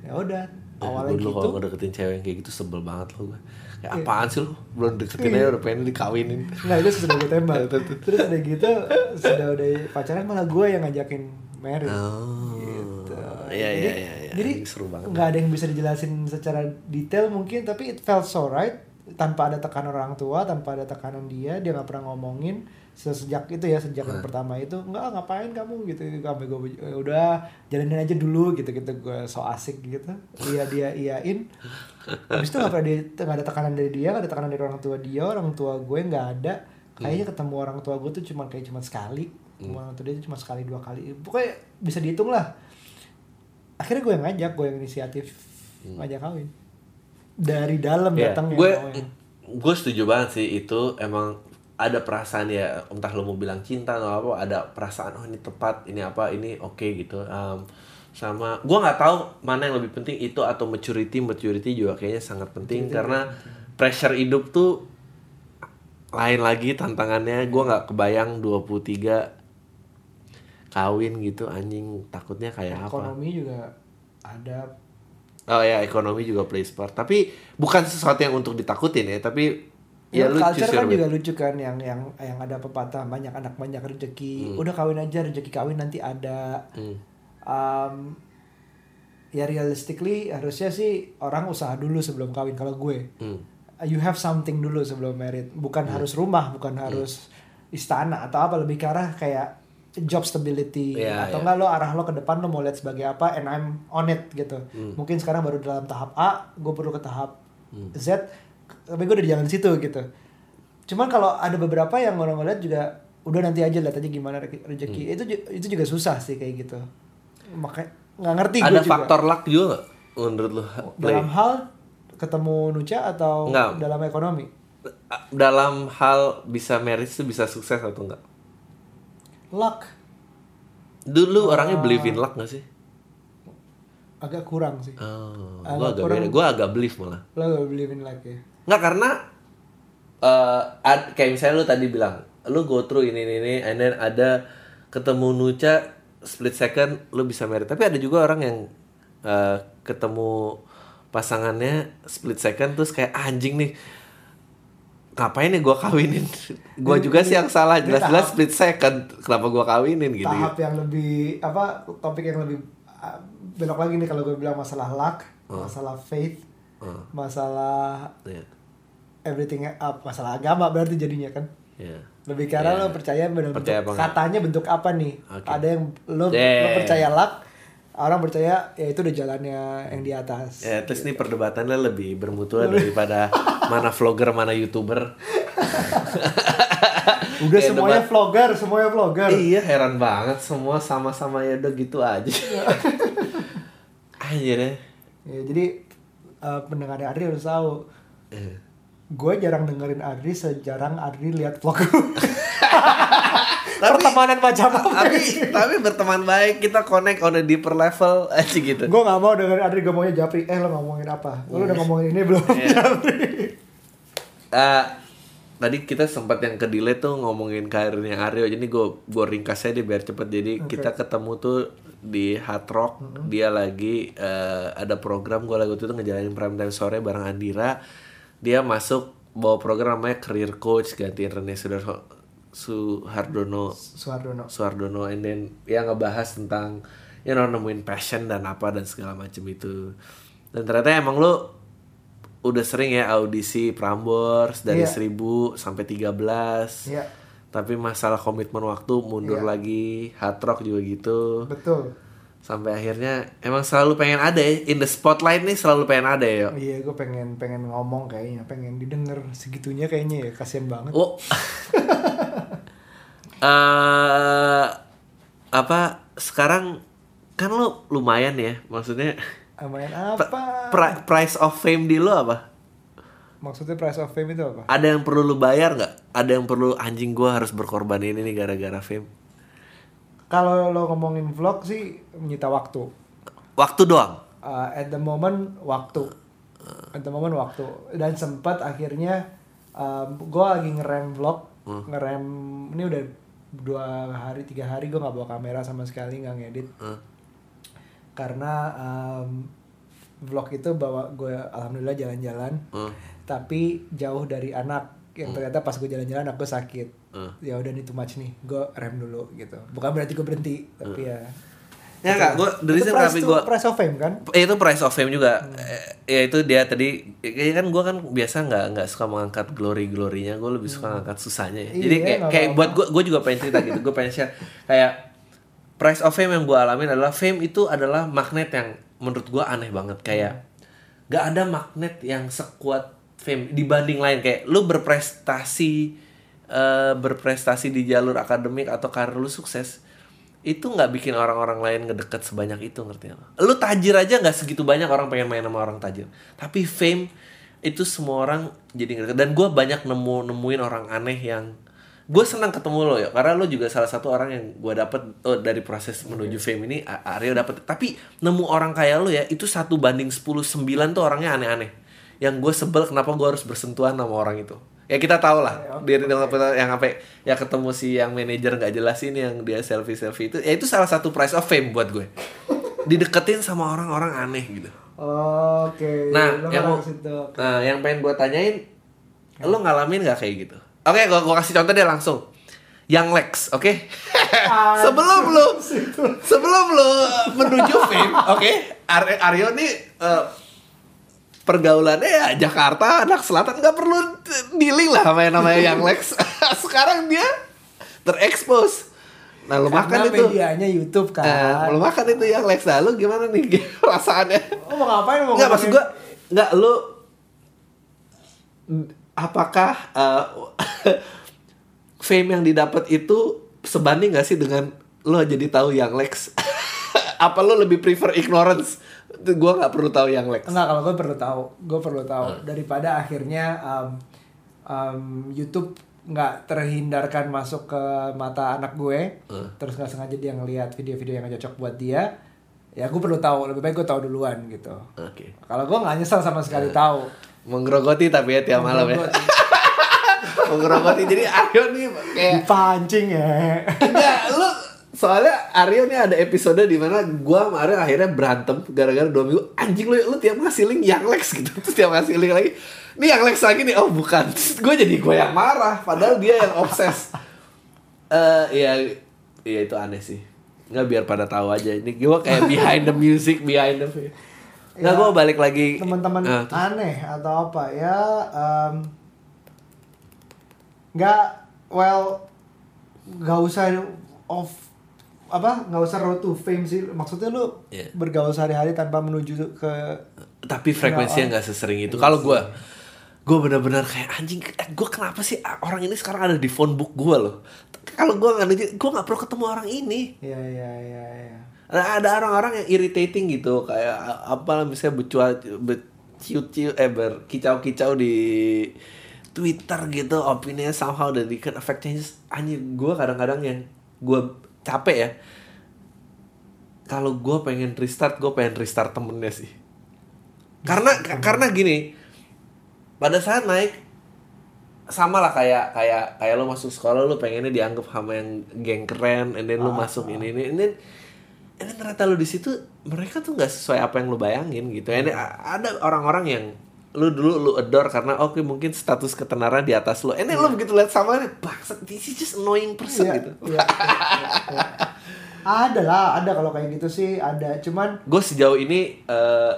Ya udah awalnya gue dulu gitu. kalau ngedeketin cewek yang kayak gitu sebel banget loh gue kayak apaan sih lo belum deketin aja udah pengen dikawinin. Nah itu sudah gue tembak. Terus udah gitu, sudah udah pacaran malah gue yang ngajakin married. oh Gitu. iya iya iya iya. Jadi seru banget. nggak ada yang bisa dijelasin secara detail mungkin, tapi it felt so right. Tanpa ada tekanan orang tua, tanpa ada tekanan dia, dia nggak pernah ngomongin sejak itu ya sejak yang pertama itu nggak ngapain kamu? Gitu sampai gue udah jalanin aja dulu gitu gitu gue so asik gitu. Iya dia iyain habis itu nggak pernah di- nggak ada tekanan dari dia nggak ada tekanan dari orang tua dia orang tua gue nggak ada. Kayaknya ketemu orang tua gue tuh cuma kayak cuma sekali. Orang tua dia tuh cuma sekali dua kali. Pokoknya bisa dihitung lah. Akhirnya gue yang ngajak gue yang inisiatif ngajak kawin. Dari dalam Iya, datangnya gue gue setuju banget sih itu emang ada perasaan ya entah lo mau bilang cinta atau apa ada perasaan oh ini tepat ini apa ini oke gitu. Em, sama gue nggak tahu mana yang lebih penting itu atau maturity maturity juga kayaknya sangat penting karena pressure hidup tuh lain lagi tantangannya gue nggak kebayang 23 kawin gitu anjing takutnya kayak apa ekonomi juga ada Oh ya ekonomi juga plays part. Tapi bukan sesuatu yang untuk ditakutin ya, tapi Ya, ya, lu culture kan juga lucu kan yang yang yang ada pepatah banyak anak banyak rezeki. Hmm. Udah kawin aja rezeki kawin nanti ada. Um, ya realistically harusnya sih orang usaha dulu sebelum kawin kalau gue. Hmm. You have something dulu sebelum married. Bukan harus rumah, bukan harus istana atau apa lebih ke arah kayak job stability Iya, atau iya. enggak lo arah lo ke depan lo mau lihat sebagai apa and I'm on it gitu. Hmm. Mungkin sekarang baru dalam tahap A, gue perlu ke tahap Z, tapi gue udah di jalan situ gitu. Cuman kalau ada beberapa yang orang ngeliat juga udah nanti aja lihat aja gimana re- rezeki. Hmm. Itu itu juga susah sih kayak gitu. Makanya nggak ngerti gue Ada juga. faktor luck juga menurut? Play? dalam hal ketemu Nucha atau Enggak. dalam ekonomi? dalam hal bisa marriage tuh bisa sukses atau enggak? Luck Dulu Ah. orangnya believe in luck gak sih? agak kurang sih. Oh, Agak gua agak. Gua agak believe malah. Lo gak believe in luck ya? Nggak karena eh ad- kayak misalnya lu tadi bilang, lu go through ini ini ini, and then ada ketemu Nucha split second, lu bisa married. Tapi ada juga orang yang eh, ketemu pasangannya split second terus kayak anjing nih. Ngapain nih gua kawinin? gua juga sih yang salah, jelas-jelas split second. Kenapa gua kawinin gitu? Tahap yang lebih apa topik yang lebih ah, belok lagi nih kalau gue bilang masalah luck, masalah faith, Oh, masalah iya. everything up, masalah agama berarti jadinya kan. Iya. Lebih karena Iya. lo percaya bentuk Percaya apa enggak? katanya bentuk apa nih? Oke. Ada yang lo, lo Yeah. percaya luck, orang percaya ya itu udah jalannya yang di atas. Ya, terus nih perdebatannya lebih bermutu daripada mana vlogger, mana youtuber. Udah Kayak semuanya debat- vlogger, semuanya vlogger. Iya heran banget semua sama-sama ya udah gitu aja. Anjir ya. Ya, jadi eh, pendengar Adri harus tahu, Eh. Gue jarang dengerin Adri sejarang Adri lihat vlog gue. Pertemanan macam apa? Tapi tapi berteman baik kita connect on a deeper level aja gitu. gue gak mau dengerin Adri ngomongnya Japri. Eh lo ngomongin apa? Lo udah ngomongin ini belum? Iya. Japri. Eh, tadi kita sempat yang ke delay tuh ngomongin karirnya Aryo. Jadi gue gue ringkas aja deh biar cepet. Jadi kita ketemu tuh di Hard Rock. Dia lagi eh, ada program gue lagi itu ngejalanin prime time sore bareng Andira. Dia masuk bawa program namanya Career Coach gantiin Rene Sudarso Suhardono Suhardono. Suhardono and then ya ngebahas tentang you know nemuin passion dan apa dan segala macam itu dan ternyata emang lu udah sering ya audisi Prambors dari Iya. 1000 sampai 13 Iya, tapi masalah komitmen waktu mundur Iya. lagi hard rock juga gitu betul. Sampai akhirnya emang selalu pengen ada ya in the spotlight nih selalu pengen ada ya Iya, gue pengen pengen ngomong kayaknya, pengen didengar segitunya kayaknya ya, kasihan banget. Oh. eh apa sekarang kan lo lumayan ya maksudnya P- apa? pri- price of fame di lo apa? Maksudnya price of fame itu apa? Ada yang perlu lu bayar nggak? Ada yang perlu anjing gua harus berkorban ini nih gara-gara fame? Kalau lo ngomongin vlog sih menyita waktu. Waktu doang. Uh, at the moment waktu. At the moment waktu. Dan sempat akhirnya um, gue lagi ngerem vlog, ngerem ini udah dua hari tiga hari gue nggak bawa kamera sama sekali nggak ngedit Hmm. karena um, vlog itu bawa gue alhamdulillah jalan-jalan Hmm. tapi jauh dari anak yang ternyata pas gue jalan-jalan aku sakit. Hmm. ya udah nih too much nih gue rem dulu gitu. Bukan berarti gue berhenti tapi ya. Ya nggak, gua dari sini price, tapi gua price of fame kan? Eh, itu price of fame juga. Hmm. Eh, ya itu dia tadi ya kan gua kan biasa nggak nggak suka mengangkat glory glorinya, gue lebih suka ngangkat susahnya ya. Iya, Jadi kayak, kayak buat gue gue juga pengen cerita gitu. Gue pengen share. Kayak price of fame yang gue alamin adalah fame itu adalah magnet yang menurut gua aneh banget. Kayak nggak ada magnet yang sekuat fame dibanding lain kayak lu berprestasi eh, berprestasi di jalur akademik atau karir lu sukses itu nggak bikin orang-orang lain ngedeket sebanyak itu ngerti nggak? Lu tajir aja nggak segitu banyak orang pengen main sama orang tajir. Tapi fame itu semua orang jadi ngedeket. Dan gue banyak nemu nemuin orang aneh yang gue senang ketemu lo ya karena lo juga salah satu orang yang gue dapet oh, dari proses menuju fame ini Aryo dapet tapi nemu orang kayak lo ya itu satu banding 10 9 tuh orangnya aneh-aneh yang gue sebel kenapa gue harus bersentuhan sama orang itu. Ya kita tahu lah di yang apa ya ketemu si yang manajer nggak jelas ini yang dia selfie selfie itu ya itu salah satu price of fame buat gue. Dideketin sama orang-orang aneh gitu. Oke nah lo yang mau nah yang pengen gue tanyain lo ngalamin nggak kayak gitu? Oke gue gue kasih contoh deh langsung. Yang Lex, oke? sebelum lu sebelum lu menuju fame, oke? Ar- Aryo nih eh, pergaulannya ya Jakarta anak selatan nggak perlu dealing lah sama yang namanya yang Lex. Sekarang dia terekspos Nah, lu makan itu. medianya YouTube kan. Eh, lu makan itu yang Lex nah, lu gimana nih perasaannya? Oh, mau ngapain mau Enggak maksud gua enggak lu apakah eh, fame yang didapat itu sebanding gak sih dengan lu jadi tahu yang Lex? Apa lu lebih prefer ignorance? Gua nggak perlu tahu yang Lex. Enggak, kalau gue perlu tahu, gue perlu tahu Hmm. daripada akhirnya um, um, YouTube nggak terhindarkan masuk ke mata anak gue, Hmm. terus nggak sengaja dia ngelihat video-video yang nggak cocok buat dia, ya gue perlu tahu, lebih baik gue tahu duluan gitu. Oke. Kalau gue nggak nyesel sama sekali Hmm. tahu. Menggerogoti tapi ya tiap malam ya. Menggerogoti. Jadi Aryo nih kayak Dipancing ya. Enggak, lu soalnya Aryo nih ada episode di mana gua sama Aryo akhirnya berantem gara-gara dua minggu. Anjing lu lu tiap ngasih link yang Lex gitu. Terus tiap ngasih link lagi ini yang Lex lagi nih. Oh bukan. Gue jadi gue yang marah padahal dia yang obses. Eh iya iya itu aneh sih. Nggak biar pada tahu aja. Ini gue kayak behind the music behind the nggak Ya, gue balik lagi. teman-teman Ah, aneh atau apa? Ya em, nggak well nggak usah of apa nggak usah road to fame sih. Maksudnya lu Iya. bergaul sehari-hari tanpa menuju ke tapi frekuensinya nggak sesering itu. Kalau gue gue benar-benar kayak anjing gue kenapa sih orang ini sekarang ada di phone book gue loh? Kalau gue nggak gue nggak perlu ketemu orang ini. Ya ya ya ya ada ada orang-orang yang irritating gitu kayak apa misalnya bercuat berciut-ciut eh berkicau-kicau di Twitter gitu opininya somehow dan di changes anjing gue kadang-kadang yang gue capek ya. Kalau gue pengen restart gue pengen restart temennya sih. Karena ka- karena gini pada saat naik sama lah kayak kayak kayak lo masuk sekolah lo pengennya dianggap sama yang geng keren and then lo masuk ini ini and then and then ternyata lo di situ mereka tuh nggak sesuai apa yang lo bayangin gitu. And then a- ada orang-orang yang lu dulu lu adore karena oke mungkin status ketenaran di atas lo and then lo begitu lihat sama ini bangsat this is just annoying person Iya, gitu. Iya, iya, iya. ada lah ada kalau kayak gitu sih ada. Cuman gue sejauh ini eh,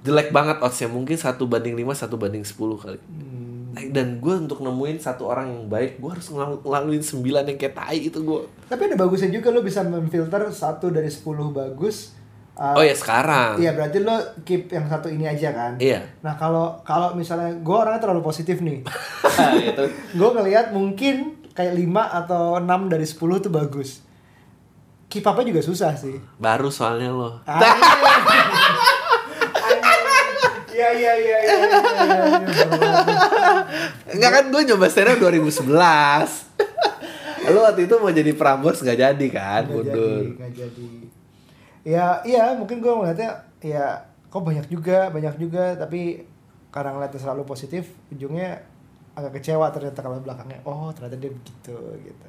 jelek banget oddsnya. Mungkin satu banding 5 satu banding 10 kali. Dan gue untuk nemuin satu orang yang baik gue harus ngelalu- ngelaluin sembilan yang kayak tai itu gue tapi ada bagusnya juga lo bisa memfilter satu dari 10 bagus Uh, oh ya sekarang Iya berarti lo keep yang satu ini aja kan. Iya. Nah kalau kalau misalnya gue orangnya terlalu positif nih, gitu gue ngelihat mungkin kayak 5 atau 6 dari 10 tuh bagus. Keep up juga susah sih. baru soalnya lo Iya iya iya iya. iya, iya, iya. Enggak kan gue nyoba stand up 2011 Lu waktu itu mau jadi Prambors nggak jadi kan Nggak mundur jadi, nggak jadi. Ya iya mungkin gue ngeliatnya ya kok banyak juga banyak juga tapi karena ngeliatnya selalu positif ujungnya agak kecewa ternyata kalau belakangnya oh ternyata dia begitu gitu.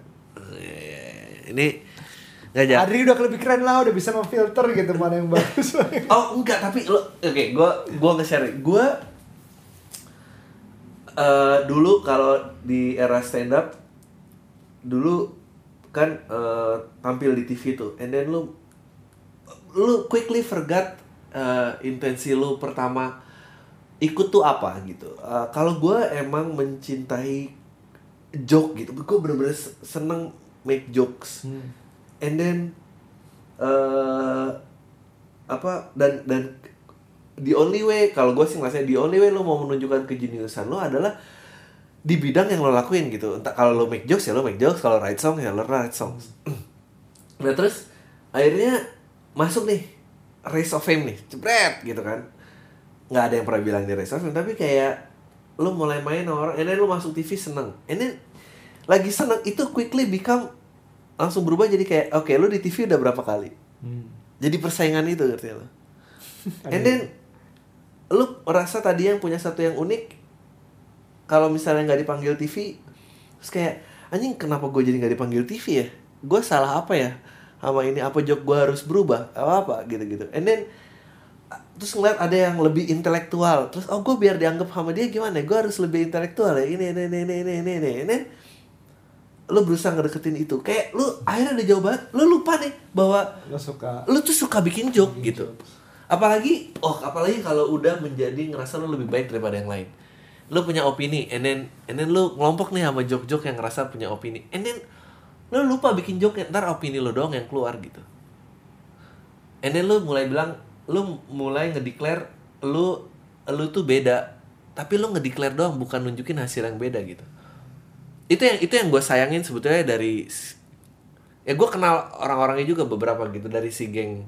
Ini nggak jadi Adri udah lebih keren lah, udah bisa memfilter gitu mana yang bagus. Oh enggak tapi lo oke gue gue nge-share gue eh dulu kalau di era stand up dulu kan eh, tampil di TV tuh and then lu lu quickly forgot eh, intensi lu pertama ikut tuh apa gitu. Eh, kalau gue emang mencintai joke gitu gue bener-bener se- seneng make jokes. And then eh apa dan dan the only way kalau gue sih ngerasa the only way lo mau menunjukkan kejeniusan lo adalah di bidang yang lo lakuin gitu. Entah kalau lo make jokes ya lo make jokes. Kalau write song ya lo write songs. Nah terus akhirnya masuk nih race of fame nih jebret gitu kan. Nggak ada yang pernah bilang di race of fame tapi kayak lo mulai main orang and then lo masuk TV seneng. And then lagi seneng itu quickly become langsung berubah jadi kayak oke lo di TV udah berapa kali? Jadi persaingan itu ngerti lo and then lu merasa tadi yang punya satu yang unik kalau misalnya nggak dipanggil TV terus kayak anjing kenapa gue jadi nggak dipanggil TV ya? Gue salah apa ya sama ini apa joke gue harus berubah apa apa gitu gitu and then terus ngeliat ada yang lebih intelektual. Terus oh gue biar dianggap sama dia gimana gue harus lebih intelektual ya? Ini ini ini ini ini ini ini, ini. lu berusaha ngedeketin itu. Kayak lu akhirnya udah jauh banget lu lupa nih bahwa Lo suka. lu tuh suka bikin joke gitu. apalagi oh apalagi kalau udah menjadi ngerasa lu lebih baik daripada yang lain. Lu punya opini and then and then lu ngelompok nih sama joke-joke yang ngerasa punya opini. And then lo lupa bikin joke ntar opini lo doang yang keluar gitu and then lo mulai bilang lo mulai ngedeclare lo lo tuh beda tapi lo ngedeclare doang bukan nunjukin hasil yang beda gitu itu yang itu yang gue sayangin sebetulnya dari ya gue kenal orang-orangnya juga beberapa gitu dari si geng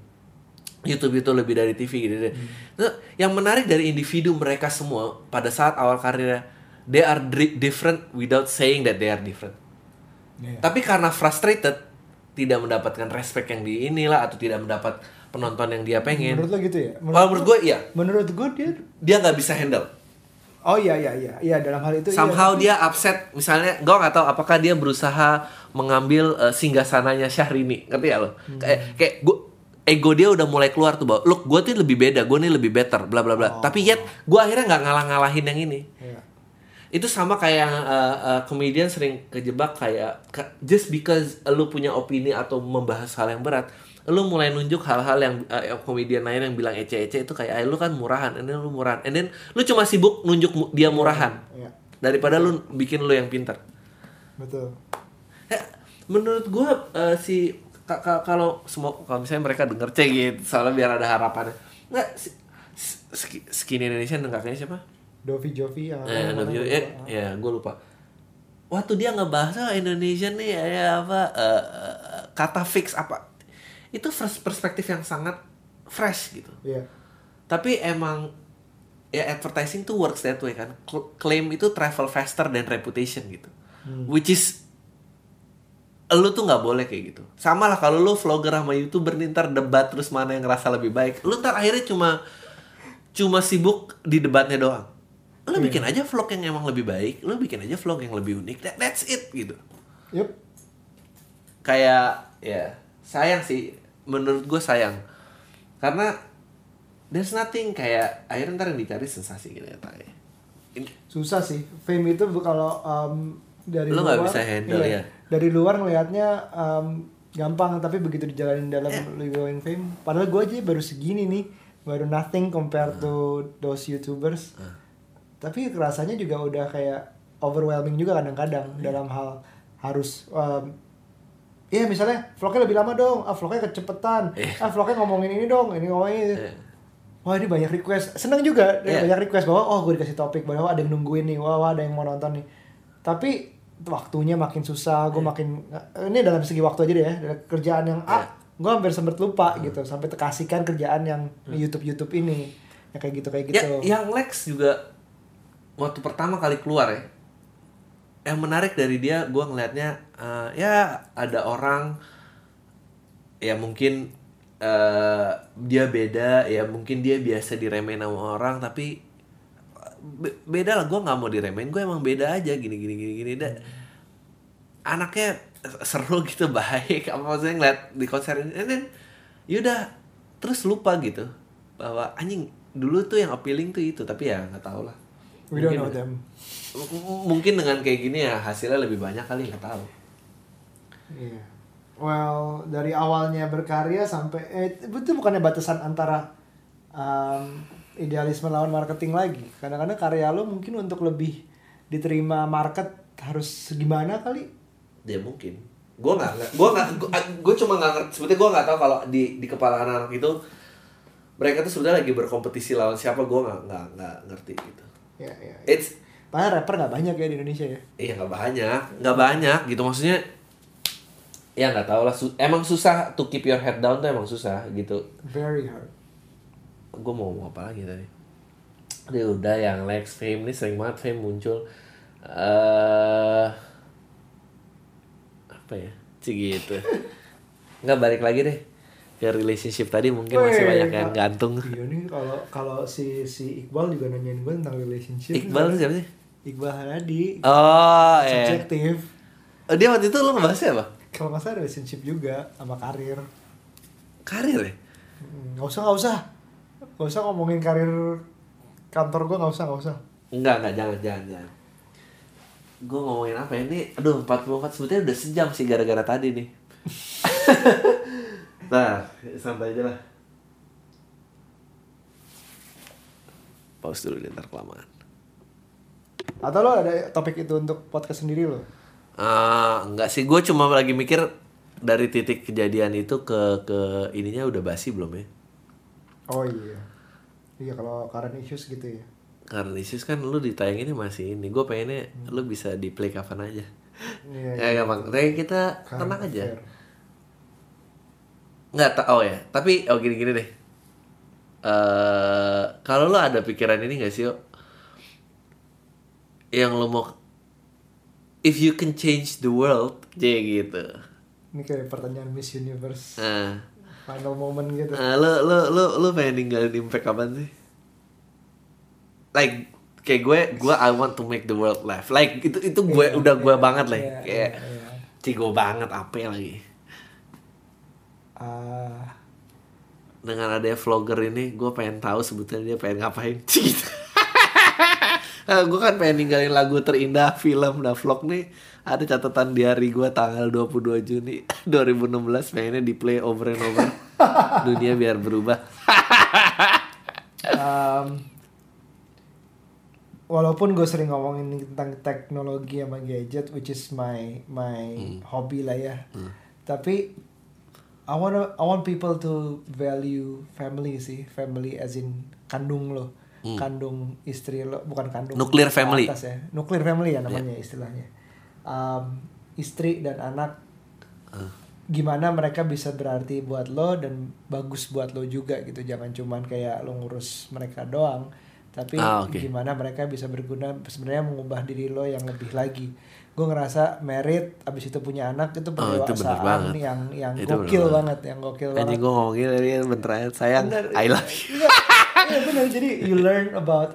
YouTube itu lebih dari TV gitu deh. Nah, yang menarik dari individu mereka semua pada saat awal karirnya, they are different without saying that they are different. Iya. Tapi karena frustrated, tidak mendapatkan respect yang di inilah atau tidak mendapat penonton yang dia pengen. Menurut lo gitu ya? Kalau menurut gue iya, Menurut gue dia dia nggak bisa handle. Oh iya iya iya iya dalam hal itu iya. Somehow dia upset, misalnya gue nggak tahu apakah dia berusaha mengambil uh, singgasananya Syahrini, ngerti ya lo? Kayak kayak gue ego dia udah mulai keluar tuh bahwa, look gue tuh lebih beda, gue nih lebih better, bla bla bla. Tapi yet gue akhirnya nggak ngalah-ngalahin yang ini. Iya. Itu sama kayak uh, uh, komedian sering kejebak kayak ka- just because lu punya opini atau membahas hal yang berat, lu mulai nunjuk hal-hal yang uh, komedian lain yang bilang ece-ece itu kayak "Ah, lu kan murahan, and then lu murahan, and then lu cuma sibuk nunjuk mu- dia murahan Iya. daripada lu bikin lu yang pintar. Betul. Ya, menurut gua eh, si ka- ka- kalau semua kalau misalnya mereka denger C gitu, soalnya biar ada harapannya. Nggak si, skinny Indonesia kakaknya siapa? Dovi Jovi yang Eh, yang mana Nabio- gua eh, lupa. ya, gue lupa. Waktu dia ngebahas oh, Indonesia nih ya, ya apa eh, eh, kata fix apa itu pers- perspektif yang sangat fresh gitu. Iya. Tapi emang ya advertising tuh works that way kan. Cl- Claim itu travel faster than reputation gitu. Which is lu tuh nggak boleh kayak gitu. Sama lah kalau lu vlogger sama youtuber nih ntar debat terus mana yang ngerasa lebih baik. Lu ntar akhirnya cuma cuma sibuk di debatnya doang. Lu bikin aja vlog yang emang lebih baik. Lu bikin aja vlog yang lebih unik. That- that's it gitu. Yup. Kayak ya sayang sih. Menurut gue sayang. Karena there's nothing kayak akhirnya ntar yang dicari sensasi gitu ya. Ini- Susah sih. Fame itu kalau um, dari Lu luar bisa handle, iya, ya. Dari luar ngelihatnya um, gampang tapi begitu dijalanin dalam lu going fame. Padahal gue aja baru segini nih, baru nothing compared to those YouTubers. Ah. Tapi rasanya juga udah kayak overwhelming juga kadang-kadang Iya. dalam hal harus um, Iya misalnya vlognya lebih lama dong, ah vlognya kecepetan, Iya. ah vlognya ngomongin ini dong, ini ngomongin ini. Iya. Wah ini banyak request, seneng juga Iya. banyak request bahwa oh gue dikasih topik bahwa ada yang nungguin nih, wah, wah ada yang mau nonton nih. Tapi waktunya makin susah, gue makin ini dalam segi waktu aja deh ya, dari kerjaan yang Iya. ah gue hampir sempet lupa gitu, sampai terkasihkan kerjaan yang YouTube YouTube ini, yang kayak gitu kayak gitu. Ya, yang Lex juga waktu pertama kali keluar ya. Yang menarik dari dia, gue ngelihatnya eh, ya ada orang ya mungkin eh, dia beda, ya mungkin dia biasa diremehin sama orang, tapi be- beda lah. Gue nggak mau diremehin, gue emang beda aja gini gini gini gini. Da- anaknya seru gitu baik apa maksudnya ngeliat di konser ini then yaudah terus lupa gitu bahwa anjing dulu tuh yang appealing tuh itu tapi ya nggak tahu lah We don't know them. Mungkin dengan kayak gini ya hasilnya lebih banyak kali nggak tahu Iya. Well, dari awalnya berkarya sampai eh, itu bukannya batasan antara um, idealisme lawan marketing lagi. Kadang-kadang karya lo mungkin untuk lebih diterima market harus gimana kali? ya mungkin gue nggak gue nggak gue cuma nggak ngerti sebetulnya gue nggak tahu kalau di di kepala anak-anak itu mereka tuh sebenarnya lagi berkompetisi lawan siapa gue nggak nggak nggak ngerti gitu Ya, ya. it's Padahal rapper nggak banyak ya di Indonesia ya. Iya nggak banyak, nggak banyak gitu maksudnya. Ya nggak tahu lah, su- emang susah to keep your head down tuh emang susah gitu. Very hard. Gue mau ngomong apa lagi tadi? Aduh, udah yang Lex Fame nih sering banget Fame muncul. eh apa ya? Cik gitu. Nggak balik lagi deh ke relationship tadi mungkin masih Weh, banyak yang gantung. Iya nih kalau kalau si si Iqbal juga nanyain gue tentang relationship. Iqbal siapa sih? Iqbal Haradi. Oh, iya. Subjektif. Oh, dia waktu itu lo ngebahasnya apa? Kalau nggak salah relationship juga sama karir. Karir ya? Hmm, Nggak usah nggak usah. Nggak usah ngomongin karir kantor gue nggak usah nggak usah. Enggak, enggak, jangan, jangan, jangan. Gue ngomongin apa ya? Ini, aduh, 44 sebetulnya udah sejam sih gara-gara tadi nih. nah, santai aja lah. Pause dulu deh, ntar kelamaan. Atau lo ada topik itu untuk podcast sendiri lo? Ah, enggak sih, gue cuma lagi mikir dari titik kejadian itu ke ke ininya udah basi belum ya? Oh iya. Iya kalau current issues gitu ya. Karena isis kan lu ditayanginnya masih ini, gue pengennya lu bisa di play kapan aja. Iya. ya gampang, tapi kita Current tenang aja. Nggak tak, oh ya, tapi oh gini gini deh. eh kalau lu ada pikiran ini gak sih, Yo? yang lu mau, if you can change the world, jadi gitu. Ini kayak pertanyaan Miss Universe Nah, final moment gitu. Nah, lu lu lu lu pengen ninggalin impact kapan sih? Like kayak gue gue I want to make the world laugh. Like itu itu gue Iya, udah gue iya, banget lah. iya, kayak iya, iya. cigo banget apa lagi. Ah, Dengan adanya vlogger ini gue pengen tahu sebetulnya dia pengen ngapain. Gitu. Nah, gue kan pengen ninggalin lagu terindah film nah vlog nih ada catatan di hari gue tanggal 22 Juni 2016 pengennya di play over and over dunia biar berubah um, walaupun gue sering ngomongin tentang teknologi sama gadget, which is my my hobby lah ya. Tapi I wanna I want people to value family sih, family as in kandung lo, kandung istri lo, bukan kandung Nuclear family. atas ya, nuclear family ya namanya istilahnya. Um, istri dan anak. Gimana mereka bisa berarti buat lo dan bagus buat lo juga gitu. Jangan cuman kayak lo ngurus mereka doang tapi Ah, oke. gimana mereka bisa berguna sebenarnya mengubah diri lo yang lebih lagi gue ngerasa merit abis itu punya anak itu Oh, itu bener pendewasaan banget. yang yang Itu bener gokil banget. banget yang gokil Anjing banget gue ngomongin tadi bentar aja sayang Bener. I love you Iya, iya benar. Jadi you learn about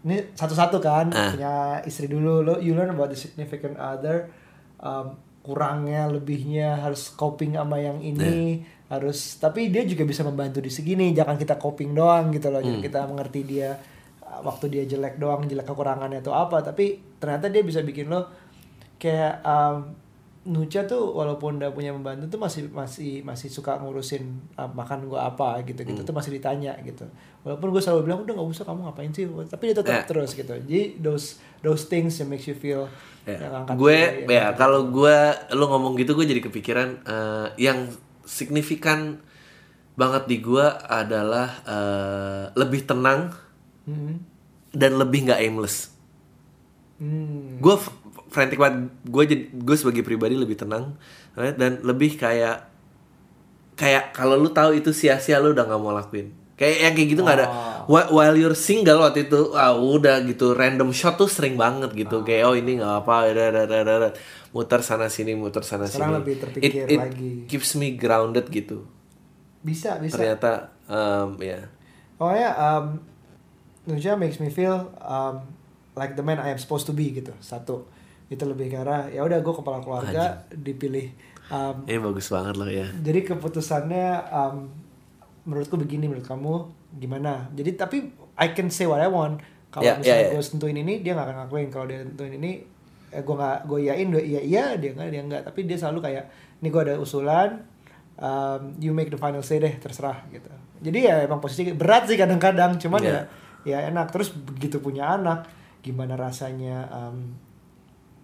ini satu-satu kan Ah. punya istri dulu lo you learn about the significant other um, kurangnya lebihnya harus coping sama yang ini harus tapi dia juga bisa membantu di segini jangan kita coping doang gitu loh jangan kita mengerti dia uh, waktu dia jelek doang jelek kekurangannya atau apa tapi ternyata dia bisa bikin lo kayak um, Nucha tuh walaupun udah punya membantu tuh masih masih masih suka ngurusin uh, makan gua apa gitu gitu tuh masih ditanya gitu walaupun gue selalu bilang udah nggak usah kamu ngapain sih tapi dia tetap Ya. terus gitu jadi those those things that makes you feel Ya. yang angkat gue dia, yang ya angkat kalau gue lo ngomong gitu gue jadi kepikiran eh, yang signifikan banget di gue adalah eh, lebih tenang Hmm. dan lebih nggak aimless. Hmm. gue frantic banget. Gue jadi gue sebagai pribadi lebih tenang right? dan lebih kayak kayak kalau lu tahu itu sia-sia lu udah nggak mau lakuin. Kayak yang kayak gitu nggak ada. Wh- while you're single waktu itu ah udah gitu random shot tuh sering banget gitu. Kayak oh ini nggak apa udah. muter sana sini muter sana Sekarang sini. lebih terpikir it, it lagi. keeps me grounded gitu. Bisa bisa. Ternyata um, ya. Pokoknya um, Nucha makes me feel um, like the man I am supposed to be gitu. Satu. Itu lebih ke arah ya udah gue kepala keluarga dipilih um, ini bagus banget loh ya. jadi keputusannya um, menurutku begini menurut kamu gimana? Jadi tapi I can say what I want. Kalau Ya, misalnya ya, ya. gue tentuin ini dia nggak akan ngakuin. Kalau dia tentuin ini eh, gue nggak gue iyain dia iya iya dia nggak dia nggak. Tapi dia selalu kayak ini gue ada usulan um, you make the final say deh terserah gitu. Jadi ya emang posisi berat sih kadang-kadang. Cuman Ya. ya ya enak terus begitu punya anak gimana rasanya um,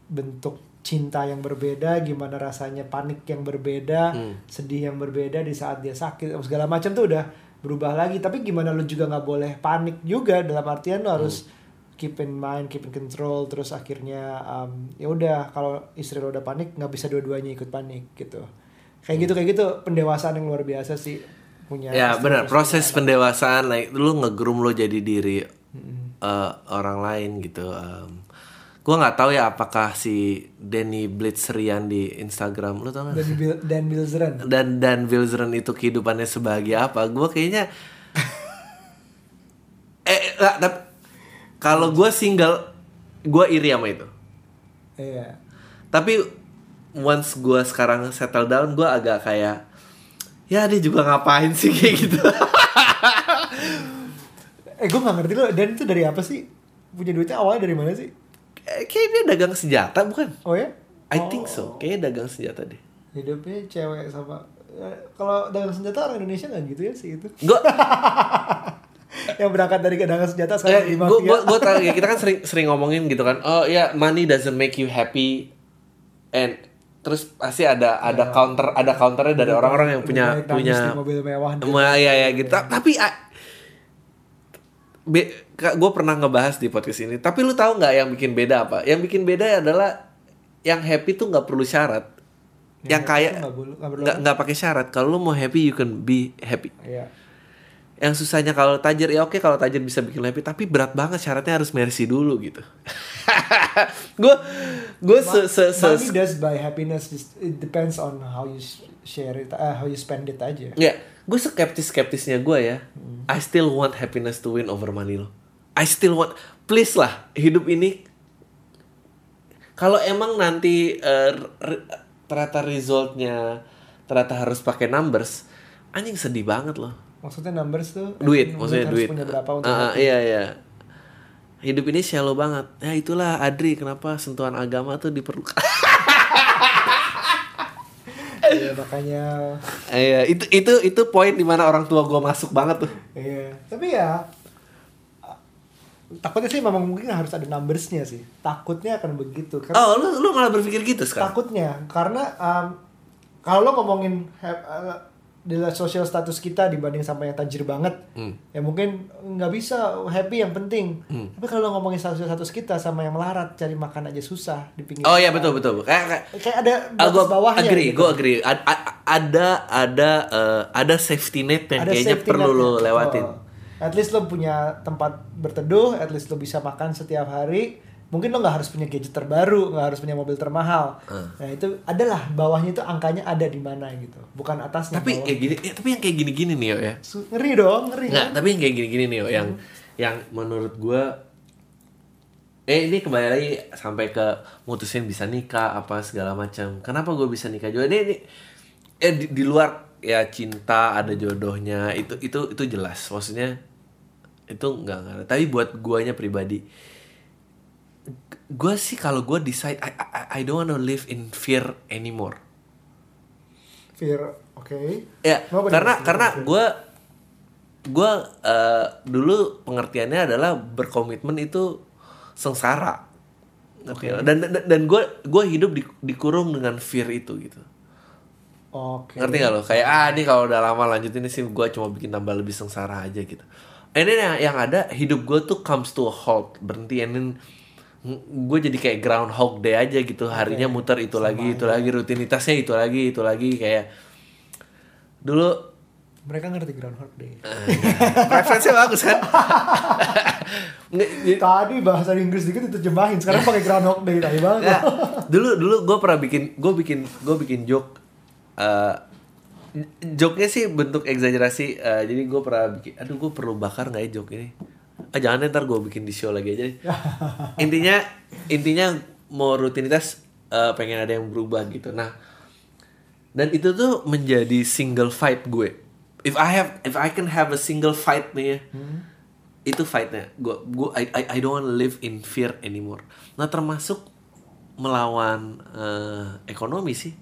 bentuk cinta yang berbeda, gimana rasanya panik yang berbeda, sedih yang berbeda di saat dia sakit, segala macam tuh udah berubah lagi. Tapi gimana lu juga nggak boleh panik juga dalam artian lu harus keep in mind, keep in control. Terus akhirnya um, ya udah kalau istri lo udah panik nggak bisa dua-duanya ikut panik gitu. Kayak gitu kayak gitu pendewasaan yang luar biasa sih punya. ya benar proses pendewasaan like lu ngegroom lo jadi diri eh, orang lain gitu um, gue nggak tahu ya apakah si Denny Blitzerian di Instagram lu tau gak Dan Bill, Dan Bilzeren. dan dan itu kehidupannya sebagai apa gue kayaknya eh nggak, tapi kalau gue single gue iri sama itu Iya. tapi once gue sekarang settle down gue agak kayak ya dia juga ngapain sih kayak gitu Eh gue gak ngerti lo Dan itu dari apa sih? Punya duitnya awalnya dari mana sih? Eh, Kayak dia dagang senjata bukan? Oh ya? I think so. Kayaknya dagang senjata deh. Hidupnya cewek sama eh, Kalau dagang senjata orang Indonesia gak gitu ya sih itu Gue, Yang berangkat dari dagang senjata sekarang di gue, mafia gue, gue ya kita kan sering, sering ngomongin gitu kan. Oh ya, money doesn't make you happy. and terus pasti ada ada counter ada counternya dari orang-orang yang punya punya mobil mewah ya ya gitu. Tapi gue pernah ngebahas di podcast ini. Tapi lu tahu nggak yang bikin beda apa? Yang bikin beda adalah yang happy tuh nggak perlu syarat. Yang, kaya nggak perlu- nggak nggak pakai syarat. Kalau lu mau happy you can be happy. Iya. Yang susahnya kalau tajir ya oke kalau tajir bisa bikin happy tapi berat banget syaratnya harus mercy dulu gitu. Gue gue se se se Money does buy happiness. It depends on how you sh- share it, uh, how you spend it aja. Ya, gue skeptis skeptisnya gue ya. I still want happiness to win over money loh. I still want, please lah, hidup ini. Kalau emang nanti eh, re- ternyata resultnya ternyata harus pakai numbers, anjing sedih banget loh. Maksudnya numbers tuh Duit, maksudnya harus duit. punya berapa untuk happy. iya iya. Hidup ini shallow banget. Ya itulah Adri kenapa sentuhan agama tuh diperlukan. Iya, makanya Iya, itu itu itu poin di mana orang tua gue masuk banget tuh. iya. Tapi ya takutnya sih memang mungkin harus ada numbersnya sih. Takutnya akan begitu. Karena Oh, lu lu malah berpikir gitu sekarang? takutnya karena um, kalau lo ngomongin uh, di social status kita dibanding sama yang tajir banget Hmm. ya mungkin nggak bisa happy yang penting tapi kalau ngomongin social status kita sama yang melarat cari makan aja susah di pinggir Oh iya betul betul. Kayak kayak ada Ah, batas gua bawahnya agree, gitu. gue agree. Ad- a- ada ada eh, ada safety net yang Ada kayaknya perlu lo lewatin. Oh. At least lo punya tempat berteduh, at least lo bisa makan setiap hari. Mungkin lo nggak harus punya gadget terbaru, nggak harus punya mobil termahal. Ah. Nah itu adalah bawahnya itu angkanya ada di mana gitu, bukan atasnya. Tapi kayak gini, ya, tapi yang kayak gini-gini nih yo ya. Ngeri dong, ngeri. Nggak, kan? tapi yang kayak gini-gini nih yo, yang yang menurut gue eh ini kembali lagi sampai ke mutusin bisa nikah apa segala macam. Kenapa gue bisa nikah juga? Ini, ini eh di, di luar ya cinta ada jodohnya itu itu itu jelas. Maksudnya itu enggak enggak ada. Tapi buat guanya pribadi gue sih kalau gue decide I, I, I don't wanna live in fear anymore. Fear, oke. Ya, Kenapa karena karena gue gue eh, dulu pengertiannya adalah berkomitmen itu sengsara. Ngerti nggak? Dan dan, dan gue gue hidup di, dikurung dengan fear itu gitu. Oke. Ngerti gak lo? Kayak ah ini kalau udah lama lanjut ini sih gue cuma bikin tambah lebih sengsara aja gitu. Then yang, yang ada hidup gue tuh comes to a halt berhenti and then gue jadi kayak groundhog day aja gitu. Harinya muter itu lagi itu lagi. Rutinitasnya itu lagi itu lagi. Kayak dulu Mereka ngerti Groundhog Day. referensinya bagus kan? Tadi bahasa Inggris dikit diterjemahin, sekarang pakai Groundhog Day tadi banget. Ya, dulu dulu gue pernah bikin gue bikin gue bikin joke eh joke-nya sih bentuk exaggerasi eh, jadi gue pernah bikin aduh gue perlu bakar nggak ya joke ini ah jangan deh, ntar gue bikin di show lagi aja deh. intinya intinya mau rutinitas eh, pengen ada yang berubah gitu. Nah dan itu tuh menjadi single fight gue. If I have if I can have a single fight nih ya itu fightnya gue gue I, I I don't wanna live in fear anymore. Nah termasuk melawan eh, ekonomi sih.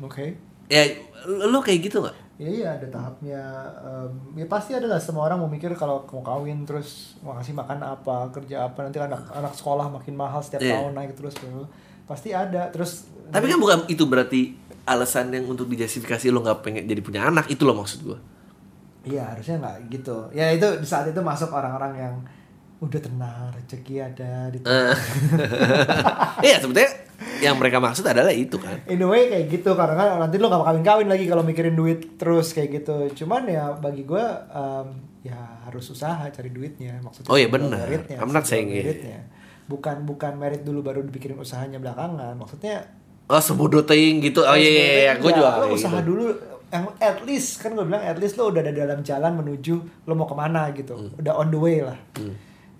Oke. ya lu, lu kayak gitu nggak Ya iya ada tahapnya. Em, ya pasti adalah semua orang mau mikir kalau mau kawin terus mau kasih makan apa, kerja apa nanti anak anak sekolah makin mahal setiap Iya. tahun naik terus gitu. Pasti ada. Terus tapi kan bukan itu berarti alasan yang untuk dijustifikasi lo nggak pengen jadi punya anak itu lo maksud gue Iya harusnya nggak gitu. Ya itu di saat itu masuk orang-orang yang udah tenang, rezeki ada di Eh. Iya sebetulnya yang mereka maksud adalah itu kan In a way kayak gitu karena kan nanti lo gak bakal kawin lagi kalau mikirin duit terus kayak gitu. Cuman ya bagi gue em, ya harus usaha cari duitnya maksudnya. Oh iya, benar. meritnya, I'm not saying meritnya. Bukan bukan merit dulu baru dipikirin usahanya belakangan. Maksudnya oh sebodoh ting gitu oh iya iya iya gue ya, juga lo usaha gitu. dulu yang at least kan gue bilang at least lo udah ada dalam jalan menuju lo mau ke mana gitu. Hmm. Udah on the way lah.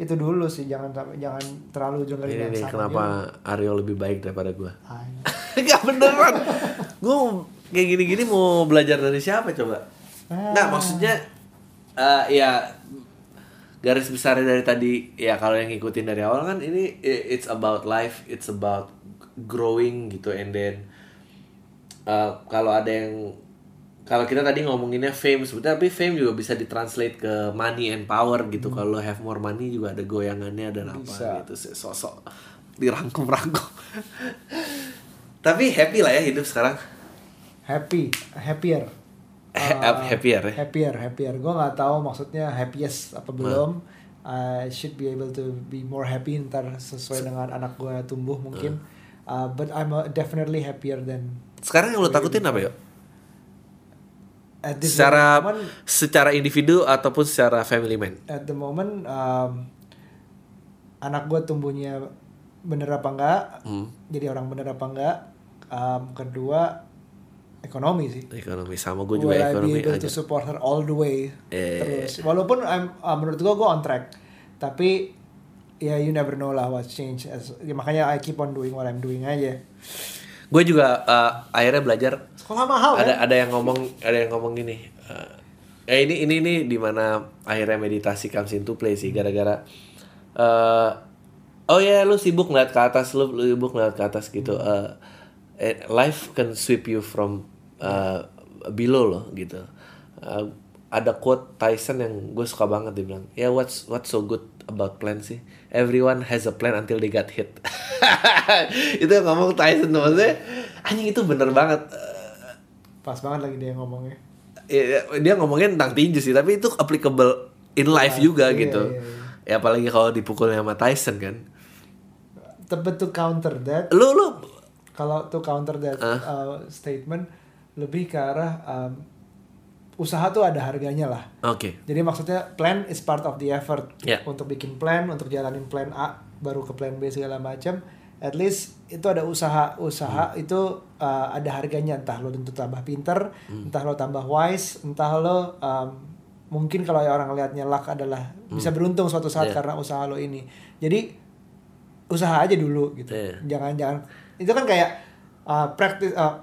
Itu dulu sih jangan jangan terlalu jonglerin ini yang nih kenapa Aryo lebih baik daripada gue gitu. Ay. Gak beneran Gue kayak gini-gini mau belajar dari siapa coba Ah. Nggak maksudnya eh, Ya Garis besarnya dari tadi Ya kalau yang ngikutin dari awal kan Ini it's about life It's about growing gitu And then eh, Kalau ada yang kalau kita tadi ngomonginnya fame sebetulnya tapi fame juga bisa ditranslate ke money and power gitu kalau lo have more money juga ada goyangannya dan apa Bisa. gitu sosok dirangkum-rangkum. Tapi happy lah ya hidup sekarang. happy happier Ha- Uh, happier ya? happier happier gue nggak tahu maksudnya happiest apa belum I should be able to be more happy ntar sesuai dengan anak gue tumbuh mungkin Uh, but I'm uh, definitely happier than Sekarang yang lo takutin apa yuk? At this Secara moment secara individu ataupun secara family man? at the moment um, anak gue tumbuhnya bener apa enggak Hmm. jadi orang bener apa enggak um, kedua ekonomi sih Ekonomi sama gue juga Will ekonomi aja. to support her all the way Eh. terus walaupun I'm, uh, menurut gua gua on track tapi ya you never know lah what's change As- ya, makanya I keep on doing what I'm doing aja Gue juga eh, akhirnya belajar. Sekolah mahal ada kan? ada yang ngomong ada yang ngomong gini eh, eh ini ini ini di mana akhirnya meditasi comes into play sih gara-gara eh oh ya lu sibuk ngeliat ke atas lu, lu sibuk ngeliat ke atas gitu Eh, eh, life can sweep you from eh, below loh gitu. Eh, ada quote Tyson yang gue suka banget dia bilang ya what's what's so good about plan sih. Everyone has a plan until they got hit. Itu yang ngomong Tyson maksudnya anjing itu bener banget. Pas banget lagi dia ngomongnya. Ya, dia ngomongin tentang tinju sih tapi itu applicable in life juga Iya, gitu. iya, ya apalagi kalau dipukulnya sama Tyson kan. Tapi to counter that. Lu lu. Kalau to counter that Ah. uh, statement lebih ke arah um, usaha tuh ada harganya lah oke Jadi maksudnya plan is part of the effort Ya. untuk bikin plan, untuk jalanin plan A, baru ke plan B segala macam. At least itu ada usaha-usaha Hmm. itu uh, ada harganya. Entah lo tentu tambah pinter, Hmm. entah lo tambah wise, entah lo um, mungkin kalau orang lihatnya luck adalah bisa beruntung suatu saat Ya. karena usaha lo ini. Jadi usaha aja dulu gitu. Ya. Jangan-jangan itu kan kayak uh, practice uh,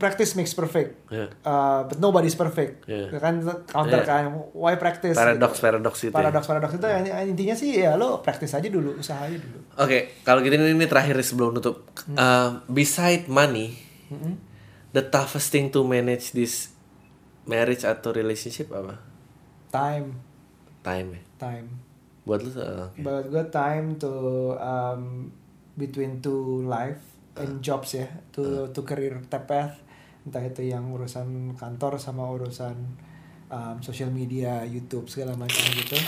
practice makes perfect. Ya. Uh, but nobody's perfect. Yeah. Kan counter Yeah. kan why practice? paradox gitu. paradox itu ya. Paradox paradox itu yang- intinya sih ya lo praktis aja dulu, usaha aja dulu. oke kalau gitu ini, ini terakhir sebelum nutup Hmm. Uh, beside money the toughest thing to manage this marriage atau relationship apa Time, time ya time. buat lu uh, oke. Buat gue time to um, between two life and jobs ya, to to career path. Entah itu yang urusan kantor sama urusan um, social media, YouTube segala macam gitu.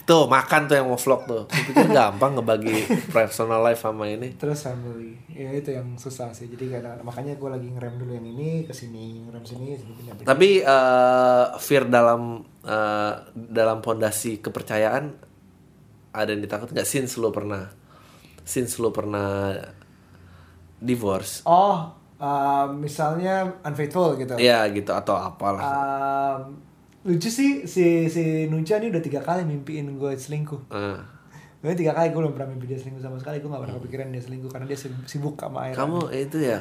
tuh makan tuh yang mau vlog tuh itu gampang ngebagi personal life sama ini Terus family, ya itu yang susah sih. Jadi kadang makanya gue lagi ngerem dulu yang ini, ngerem sini, sini pindah pindah. Tapi eh, fear dalam eh, dalam pondasi kepercayaan ada yang ditakut nggak? Since lo pernah, since lo pernah divorce, Oh, um, misalnya unfaithful gitu. ya gitu atau apalah. Um, lucu sih si si Nucha ini udah tiga kali mimpiin gue selingkuh. Eh, Gue tiga kali gue belum pernah mimpi dia selingkuh sama sekali. Gue gak pernah kepikiran dia selingkuh karena dia sibuk- sama air. kamu itu ya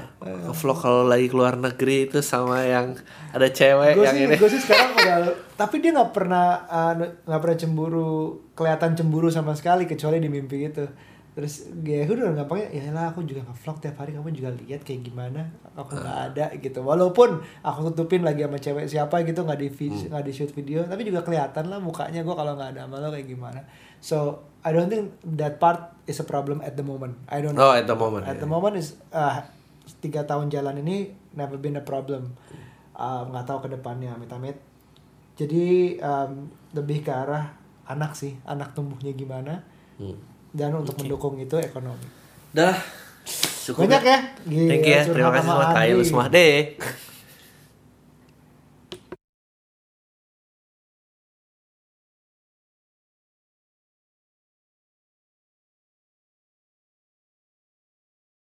vlog kalau lagi keluar negeri itu sama yang ada cewek gue yang sih, ini. gue sih sekarang udah, tapi dia nggak pernah uh, nggak pernah cemburu, kelihatan cemburu sama sekali kecuali di mimpi itu. Terus ya gue udah gampangnya, ya lah aku juga nge-vlog tiap hari, kamu juga lihat kayak gimana, aku nggak ada gitu. Walaupun aku tutupin lagi sama cewek siapa gitu nggak di vi- nggak di shoot video, tapi juga kelihatan lah mukanya gue kalau nggak ada sama lo kayak gimana. So I don't think that part is a problem at the moment. I don't. Oh, at the moment, At ya. the moment is uh, tiga tahun jalan ini never been a problem. Uh, nggak tahu ke depannya amit-amit. Jadi um, lebih ke arah anak sih, anak tumbuhnya gimana Hmm. Dan untuk mendukung itu ekonomi. Dah, cukup Banyak ya. Thank you ya, Gila, terima kasih sama Adi. semua deh.